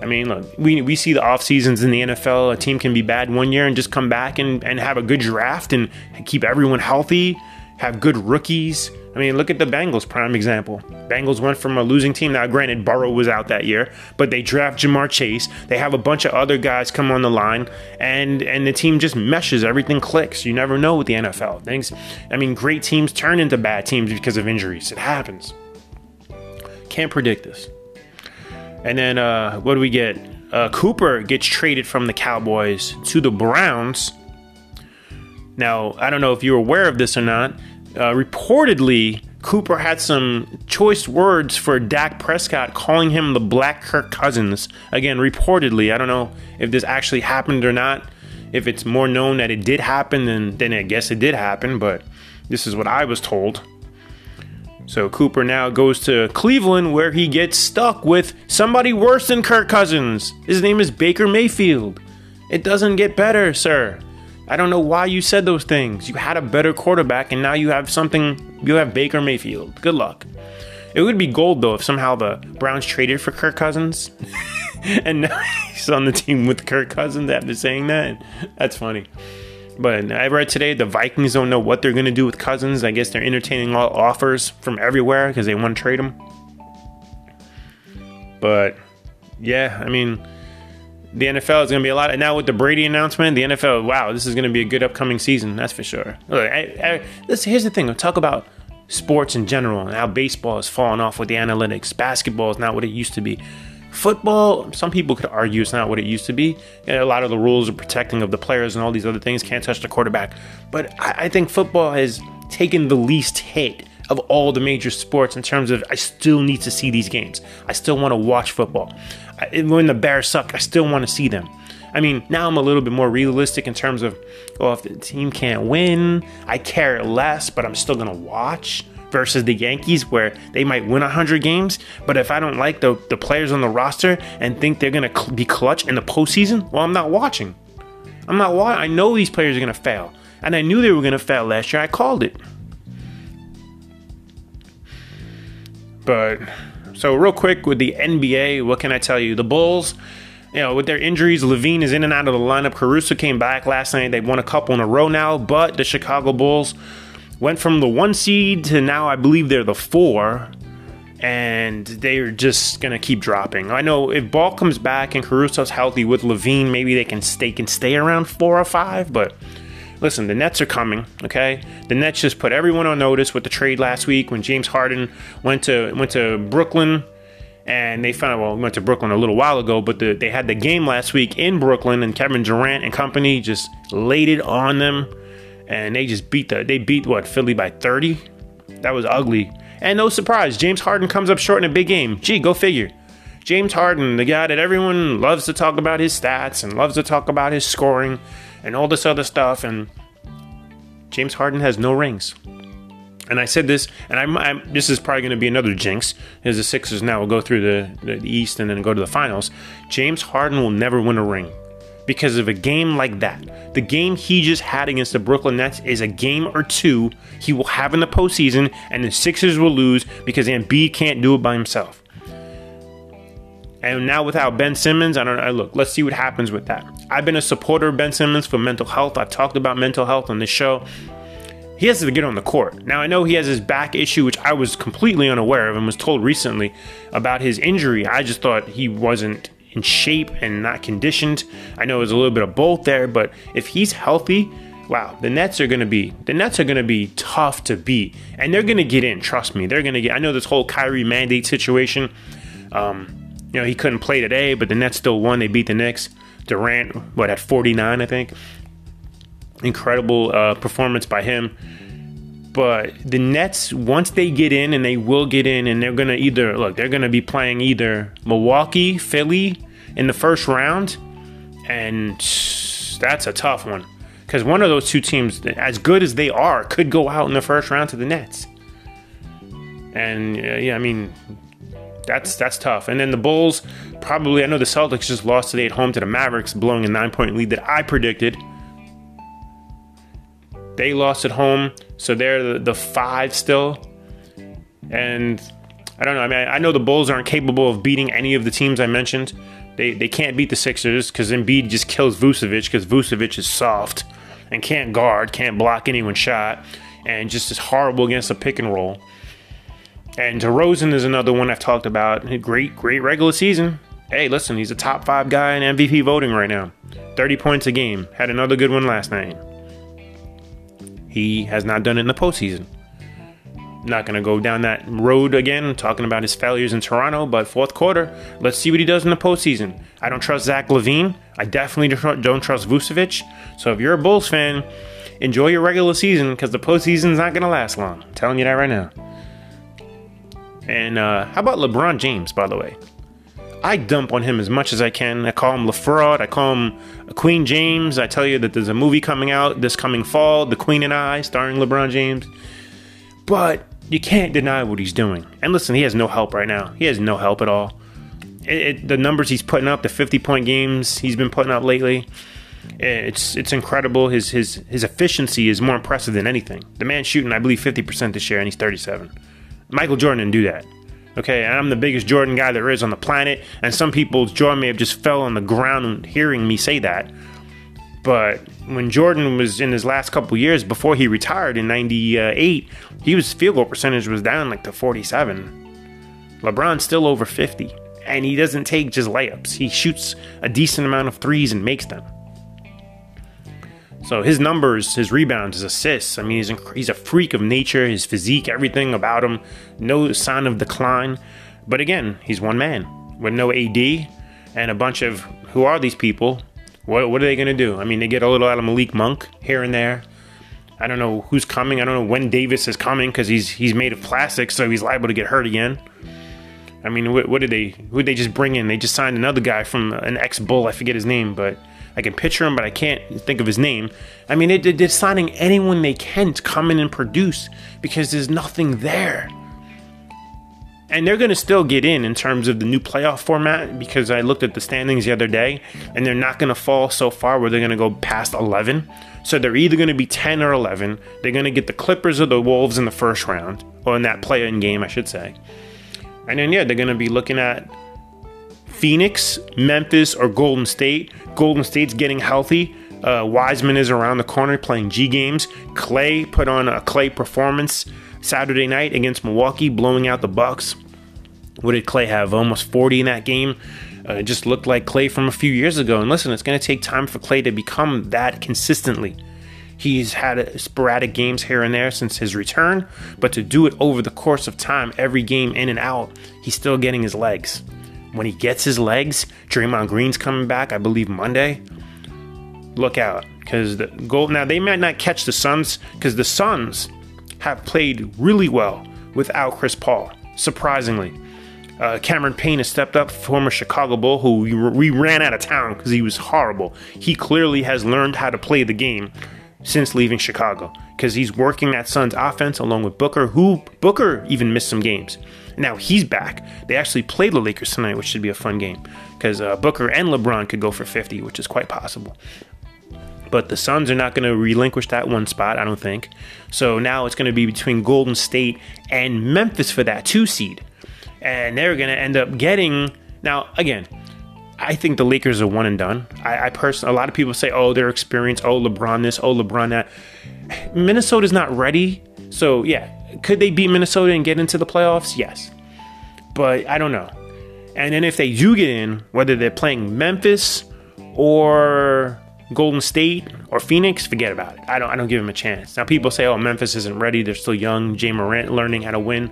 I mean, look, we, we see the off seasons in the NFL. A team can be bad one year and just come back and, and have a good draft and keep everyone healthy, have good rookies, I mean, look at the Bengals, prime example. Bengals went from a losing team. Now, granted, Burrow was out that year, but they draft Ja'Marr Chase. They have a bunch of other guys come on the line, and and the team just meshes. Everything clicks. You never know with the NFL. Things. I mean, great teams turn into bad teams because of injuries. It happens. Can't predict this. And then uh, what do we get? Uh, Cooper gets traded from the Cowboys to the Browns. Now, I don't know if you're aware of this or not. Uh, reportedly, Cooper had some choice words for Dak Prescott, calling him the Black Kirk Cousins. Again, reportedly, I don't know if this actually happened or not. If it's more known that it did happen, then, then I guess it did happen, but this is what I was told. So Cooper now goes to Cleveland where he gets stuck with somebody worse than Kirk Cousins. His name is Baker Mayfield. It doesn't get better, sir. I don't know why you said those things. You had a better quarterback, and now you have something. You have Baker Mayfield. Good luck. It would be gold though if somehow the Browns traded for Kirk Cousins, and now he's on the team with Kirk Cousins after saying that. That's funny. But I read today the Vikings don't know what they're going to do with Cousins. I guess they're entertaining all offers from everywhere because they want to trade him. But yeah, I mean the NFL is going to be a lot. And now with the Brady announcement, the NFL, wow, this is going to be a good upcoming season. That's for sure. Look, I, I, this, here's the thing. Talk about sports in general and how baseball has fallen off with the analytics. Basketball is not what it used to be. Football, some people could argue it's not what it used to be. a lot of the rules are protecting of the players and all these other things. Can't touch the quarterback. But I, I think football has taken the least hit of all the major sports in terms of I still need to see these games. I still want to watch football. When the Bears suck, I still want to see them. I mean, now I'm a little bit more realistic in terms of, well, if the team can't win, I care less, but I'm still going to watch versus the Yankees where they might win 100 games, but if I don't like the, the players on the roster and think they're going to cl- be clutch in the postseason, well, I'm not watching. I'm not watching. I know these players are going to fail. And I knew they were going to fail last year. I called it. But so real quick with the NBA, what can I tell you? The Bulls, you know, with their injuries, LaVine is in and out of the lineup. Caruso came back last night. They won a couple in a row now, but the Chicago Bulls went from the one seed to now I believe they're the four. And they're just gonna keep dropping. I know if Ball comes back and Caruso's healthy with LaVine, maybe they can stay can stay around four or five, but listen, the Nets are coming, okay? The Nets just put everyone on notice with the trade last week when James Harden went to went to Brooklyn and they found out, well went to Brooklyn a little while ago, but the, they had the game last week in Brooklyn and Kevin Durant and company just laid it on them and they just beat the they beat what Philly by 30. That was ugly. And no surprise, James Harden comes up short in a big game. Gee, go figure. James Harden, the guy that everyone loves to talk about his stats and loves to talk about his scoring and all this other stuff. And James Harden has no rings. And I said this, and I'm, I'm this is probably going to be another jinx, as the Sixers now will go through the, the East and then go to the finals. James Harden will never win a ring because of a game like that. The game he just had against the Brooklyn Nets is a game or two he will have in the postseason, and the Sixers will lose because Embiid can't do it by himself. And now without Ben Simmons, I don't know. Look, let's see what happens with that. I've been a supporter of Ben Simmons for mental health. I've talked about mental health on this show. He has to get on the court. Now, I know he has his back issue, which I was completely unaware of and was told recently about his injury. I just thought he wasn't in shape and not conditioned. I know there's a little bit of both there, but if he's healthy, wow, the Nets are going to be the Nets are going to be tough to beat, and they're going to get in. Trust me, they're going to get. I know this whole Kyrie mandate situation. Um, you know, he couldn't play today, but the Nets still won. They beat the Knicks. Durant, what at 49, I think. Incredible uh, performance by him. But the Nets, once they get in, and they will get in, and they're gonna either look, they're gonna be playing either Milwaukee, Philly, in the first round, and that's a tough one because one of those two teams, as good as they are, could go out in the first round to the Nets. And uh, yeah, I mean, that's that's tough. And then the Bulls, probably. I know the Celtics just lost today at home to the Mavericks, blowing a nine-point lead that I predicted. They lost at home, so they're the, the five still. And I don't know. I mean, I know the Bulls aren't capable of beating any of the teams I mentioned. They they can't beat the Sixers because Embiid just kills Vucevic because Vucevic is soft and can't guard, can't block anyone's shot, and just is horrible against a pick and roll. And DeRozan is another one I've talked about. Great, great regular season. Hey, listen, he's a top five guy in MVP voting right now. 30 points a game. Had another good one last night. He has not done it in the postseason not going to go down that road again, talking about his failures in Toronto, but fourth quarter, let's see what he does in the postseason. I don't trust Zach LaVine. I definitely don't trust Vucevic. So if you're a Bulls fan, enjoy your regular season because the postseason's not going to last long. I'm telling you that right now. And uh, how about LeBron James, by the way? I dump on him as much as I can. I call him LaFraud. I call him Queen James. I tell you that there's a movie coming out this coming fall, The Queen and I, starring LeBron James. But you can't deny what he's doing. And listen, he has no help right now. He has no help at all. It, it, the numbers he's putting up, the 50 point games he's been putting up lately, it's it's incredible. His his his efficiency is more impressive than anything. The man's shooting, I believe, 50% this year, and he's 37. Michael Jordan didn't do that. Okay, and I'm the biggest Jordan guy there is on the planet, and some people's jaw may have just fell on the ground hearing me say that. But when Jordan was in his last couple years before he retired in 98, he was field goal percentage was down like to 47. LeBron's still over 50 and he doesn't take just layups. He shoots a decent amount of threes and makes them. So his numbers, his rebounds, his assists, I mean, he's, he's a freak of nature, his physique, everything about him, no sign of decline. But again, he's one man with no AD and a bunch of who are these people? What, what are they to do? I mean, they get a little out of Malik Monk here and there. I don't know who's coming. I don't know when Davis is coming because he's he's made of plastic, so he's liable to get hurt again. I mean, what, what did they? Who did they just bring in? They just signed another guy from an ex-Bull. I forget his name, but I can picture him, but I can't think of his name. I mean, they, they're signing anyone they can to come in and produce because there's nothing there and they're going to still get in in terms of the new playoff format because I looked at the standings the other day and they're not going to fall so far where they're going to go past 11. So they're either going to be 10 or 11. They're going to get the Clippers or the Wolves in the first round, or in that play in game, I should say. And then, yeah, they're going to be looking at Phoenix, Memphis, or Golden State. Golden State's getting healthy. Uh, Wiseman is around the corner playing G games. Clay put on a Clay performance Saturday night against Milwaukee, blowing out the Bucks. What did Clay have? Almost 40 in that game. Uh, it just looked like Clay from a few years ago. And listen, it's going to take time for Clay to become that consistently. He's had sporadic games here and there since his return, but to do it over the course of time, every game in and out, he's still getting his legs. When he gets his legs, Draymond Green's coming back, I believe Monday. Look out, because the goal now they might not catch the Suns because the Suns have played really well without Chris Paul. Surprisingly, uh, Cameron Payne has stepped up, former Chicago Bull, who we, we ran out of town because he was horrible. He clearly has learned how to play the game since leaving Chicago because he's working that Suns offense along with Booker, who Booker even missed some games. Now he's back. They actually played the Lakers tonight, which should be a fun game because uh, Booker and LeBron could go for 50, which is quite possible. But the Suns are not going to relinquish that one spot, I don't think. So now it's going to be between Golden State and Memphis for that two seed. And they're going to end up getting. Now, again, I think the Lakers are one and done. I, I personally, a lot of people say, oh, their experience, oh, LeBron this, oh, LeBron that. Minnesota's not ready. So, yeah, could they beat Minnesota and get into the playoffs? Yes. But I don't know. And then if they do get in, whether they're playing Memphis or Golden State or Phoenix, forget about it. I don't I don't give them a chance. Now people say, "Oh, Memphis isn't ready. They're still young. Ja Morant learning how to win."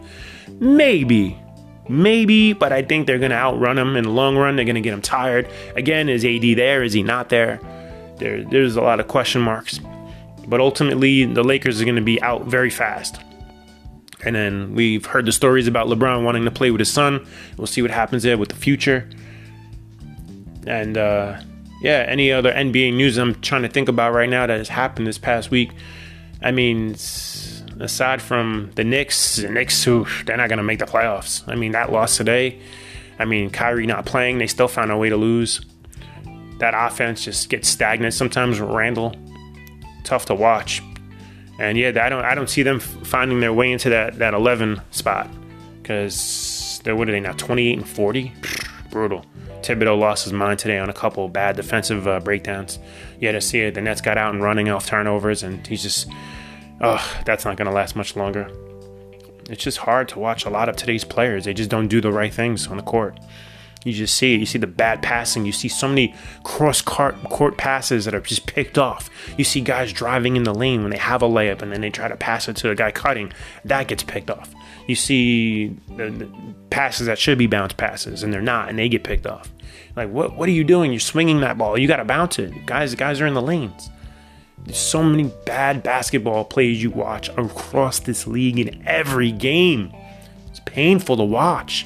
Maybe. Maybe, but I think they're going to outrun them in the long run. They're going to get them tired. Again, is AD there? Is he not there? there there's a lot of question marks. But ultimately, the Lakers are going to be out very fast. And then we've heard the stories about LeBron wanting to play with his son. We'll see what happens there with the future. And uh, yeah, any other NBA news I'm trying to think about right now that has happened this past week. I mean, aside from the Knicks, the Knicks, who they're not going to make the playoffs. I mean, that loss today. I mean, Kyrie not playing, they still found a way to lose. That offense just gets stagnant. Sometimes Randle, tough to watch. And yeah, I don't I don't see them finding their way into that that 11 spot because they're what are they now 28 and 40, brutal. Thibodeau lost his mind today on a couple bad defensive uh, breakdowns. You had to see it. The Nets got out and running off turnovers, and he's just, oh, that's not going to last much longer. It's just hard to watch a lot of today's players. They just don't do the right things on the court. You just see it. You see the bad passing. You see so many cross court passes that are just picked off. You see guys driving in the lane when they have a layup and then they try to pass it to a guy cutting. That gets picked off. You see passes that should be bounce passes and they're not, and they get picked off. Like what? What are you doing? You're swinging that ball. You got to bounce it. Guys, guys are in the lanes. There's so many bad basketball plays you watch across this league in every game. It's painful to watch.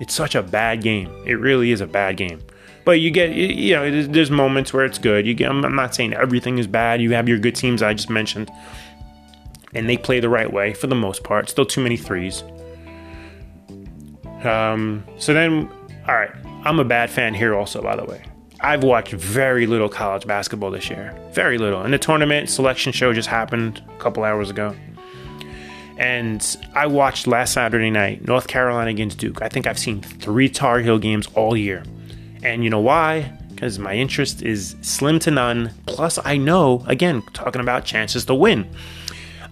It's such a bad game. It really is a bad game. But you get, you know, there's moments where it's good. You get, I'm not saying everything is bad. You have your good teams I just mentioned, and they play the right way for the most part. Still too many threes. Um, so then, all right, I'm a bad fan here also, by the way. I've watched very little college basketball this year. Very little. And the tournament selection show just happened a couple hours ago. And I watched last Saturday night North Carolina against Duke. I think I've seen three Tar Heel games all year. And you know why? Because my interest is slim to none. Plus, I know, again, talking about chances to win.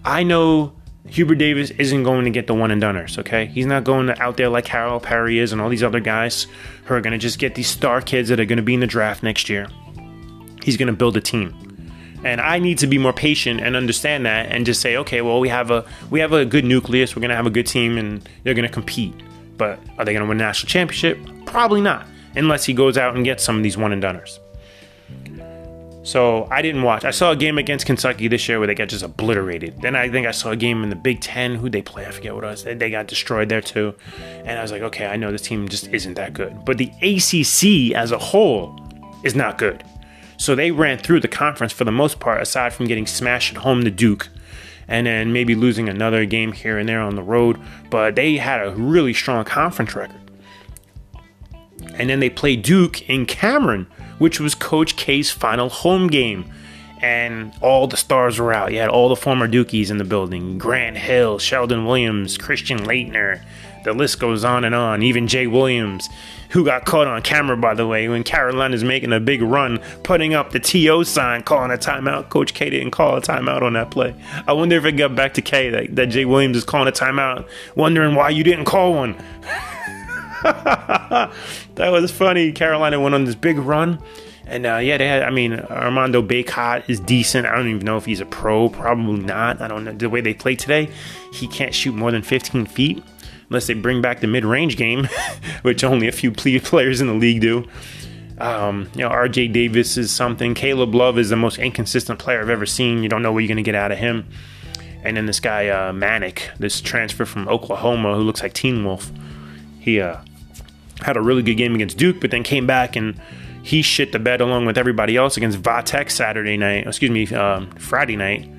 I know Hubert Davis isn't going to get the one and doneers, okay? He's not going out there like Harold Perry is and all these other guys who are going to just get these star kids that are going to be in the draft next year. He's going to build a team and I need to be more patient and understand that and just say, okay, well, we have a we have a good nucleus. We're gonna have a good team, and they're gonna compete. But are they gonna win a national championship? Probably not, unless he goes out and gets some of these one and doneers. So I didn't watch. I saw a game against Kentucky this year where they got just obliterated. Then I think I saw a game in the Big Ten. Who they play? I forget what it was. They got destroyed there too. And I was like, okay, I know this team just isn't that good. But the ACC as a whole is not good. So they ran through the conference for the most part, aside from getting smashed at home to Duke and then maybe losing another game here and there on the road. But they had a really strong conference record. And then they played Duke in Cameron, which was Coach K's final home game. And all the stars were out. You had all the former Dukies in the building Grant Hill, Sheldon Williams, Christian Laettner. The list goes on and on. Even Jay Williams who got caught on camera, by the way, when Carolina's making a big run, putting up the TO sign, calling a timeout. Coach K didn't call a timeout on that play. I wonder if it got back to K that, that Jay Williams is calling a timeout, wondering why you didn't call one. that was funny. Carolina went on this big run, And uh, yeah, they had. I mean, Armando Bacot is decent. I don't even know if he's a pro. Probably not. I don't know the way they play today. He can't shoot more than 15 feet unless they bring back the mid-range game, which only a few players in the league do. Um, you know, RJ Davis is something. Caleb Love is the most inconsistent player I've ever seen. You don't know what you're going to get out of him. And then this guy, uh, Manek, this transfer from Oklahoma who looks like Teen Wolf, he uh, had a really good game against Duke, but then came back and he shit the bed along with everybody else against Va Tech Saturday night, excuse me, um, Friday night.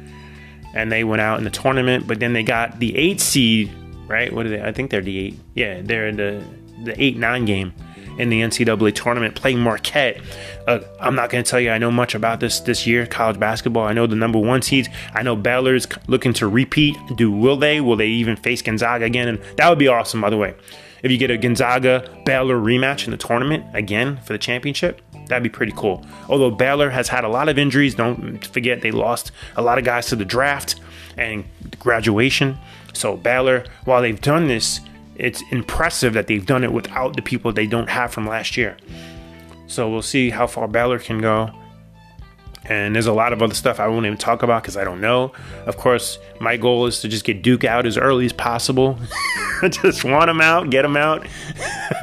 And they went out in the tournament, but then they got the eight seed, right? What are they? I think they're the eight. Yeah, they're in the the eight nine game in the NCAA tournament playing Marquette. Uh, I'm not going to tell you I know much about this this year college basketball. I know the number one seeds. I know Baylor's looking to repeat. Do will they? Will they even face Gonzaga again? And that would be awesome, by the way. If you get a Gonzaga Baylor rematch in the tournament again for the championship, that'd be pretty cool. Although Baylor has had a lot of injuries, don't forget they lost a lot of guys to the draft and graduation. So Baylor, while they've done this, it's impressive that they've done it without the people they don't have from last year. So we'll see how far Baylor can go. And there's a lot of other stuff I won't even talk about because I don't know. Of course, my goal is to just get Duke out as early as possible. just want him out, get him out,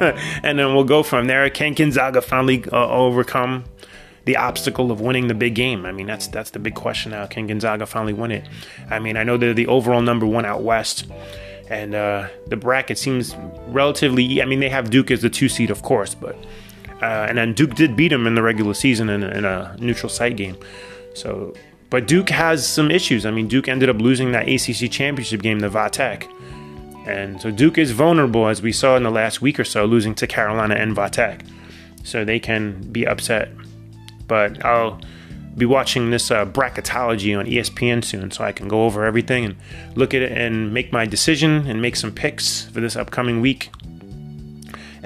and then we'll go from there. Can Gonzaga finally uh, overcome the obstacle of winning the big game? I mean, that's that's the big question now. Can Gonzaga finally win it? I mean, I know they're the overall number one out west, and uh, the bracket seems relatively. I mean, they have Duke as the two seed, of course, but uh, and then Duke did beat them in the regular season in, in a neutral site game. So, but Duke has some issues. I mean, Duke ended up losing that ACC championship game to Va Tech, and so Duke is vulnerable, as we saw in the last week or so, losing to Carolina and Va Tech. So they can be upset. But I'll be watching this uh, bracketology on ESPN soon, so I can go over everything and look at it and make my decision and make some picks for this upcoming week.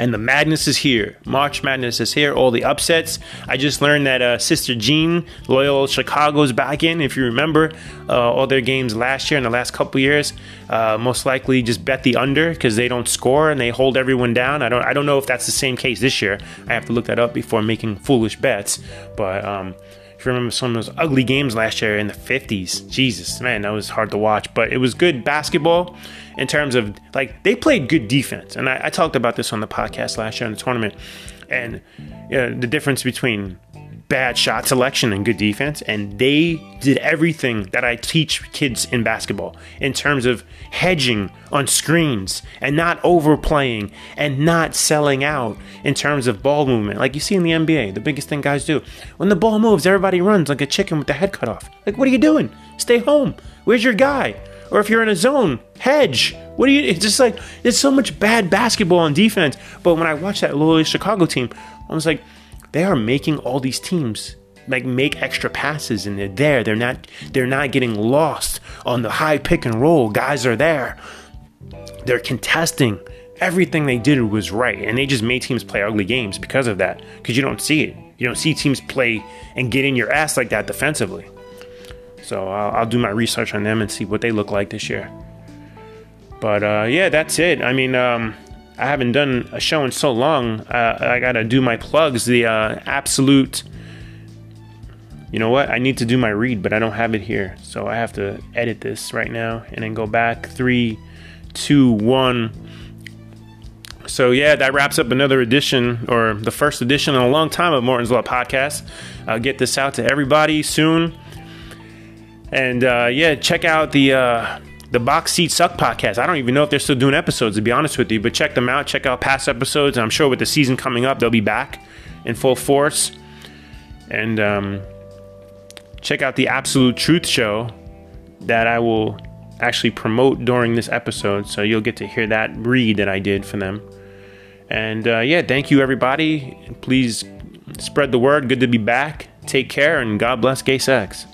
And the madness is here. March Madness is here. All the upsets. I just learned that uh, Sister Jean, Loyola Chicago's back in. If you remember uh, all their games last year and the last couple years, uh, most likely just bet the under because they don't score and they hold everyone down. I don't. I don't know if that's the same case this year. I have to look that up before making foolish bets. But um, if you remember some of those ugly games last year in the 50s, Jesus, man, that was hard to watch. But it was good basketball in terms of like they played good defense. And I, I talked about this on the podcast last year in the tournament. And you know, the difference between bad shot selection and good defense. And they did everything that I teach kids in basketball in terms of hedging on screens and not overplaying and not selling out in terms of ball movement. Like you see in the NBA, the biggest thing guys do. When the ball moves, everybody runs like a chicken with the head cut off. Like, what are you doing? Stay home. Where's your guy? Or if you're in a zone, hedge. What do you? It's just like there's so much bad basketball on defense. But when I watch that Loyola Chicago team, I was like, they are making all these teams like make extra passes and they're there. They're not they're not getting lost on the high pick and roll. Guys are there. They're contesting. Everything they did was right, and they just made teams play ugly games because of that. Because you don't see it. You don't see teams play and get in your ass like that defensively. So I'll, I'll do my research on them and see what they look like this year. But uh, yeah, that's it. I mean, um, I haven't done a show in so long. Uh, I gotta do my plugs. The uh, absolute. You know what? I need to do my read, but I don't have it here, so I have to edit this right now and then go back. Three, two, one. So yeah, that wraps up another edition, or the first edition in a long time of Morton's Law Podcast. I'll get this out to everybody soon, and uh, yeah, check out the uh, the Box Seat Suck podcast. I don't even know if they're still doing episodes, to be honest with you, but check them out. Check out past episodes. I'm sure with the season coming up, they'll be back in full force. And um, check out the Absolute Truth Show that I will actually promote during this episode. So you'll get to hear that read that I did for them. And uh, yeah, thank you, everybody. Please spread the word. Good to be back. Take care, and God bless gay sex.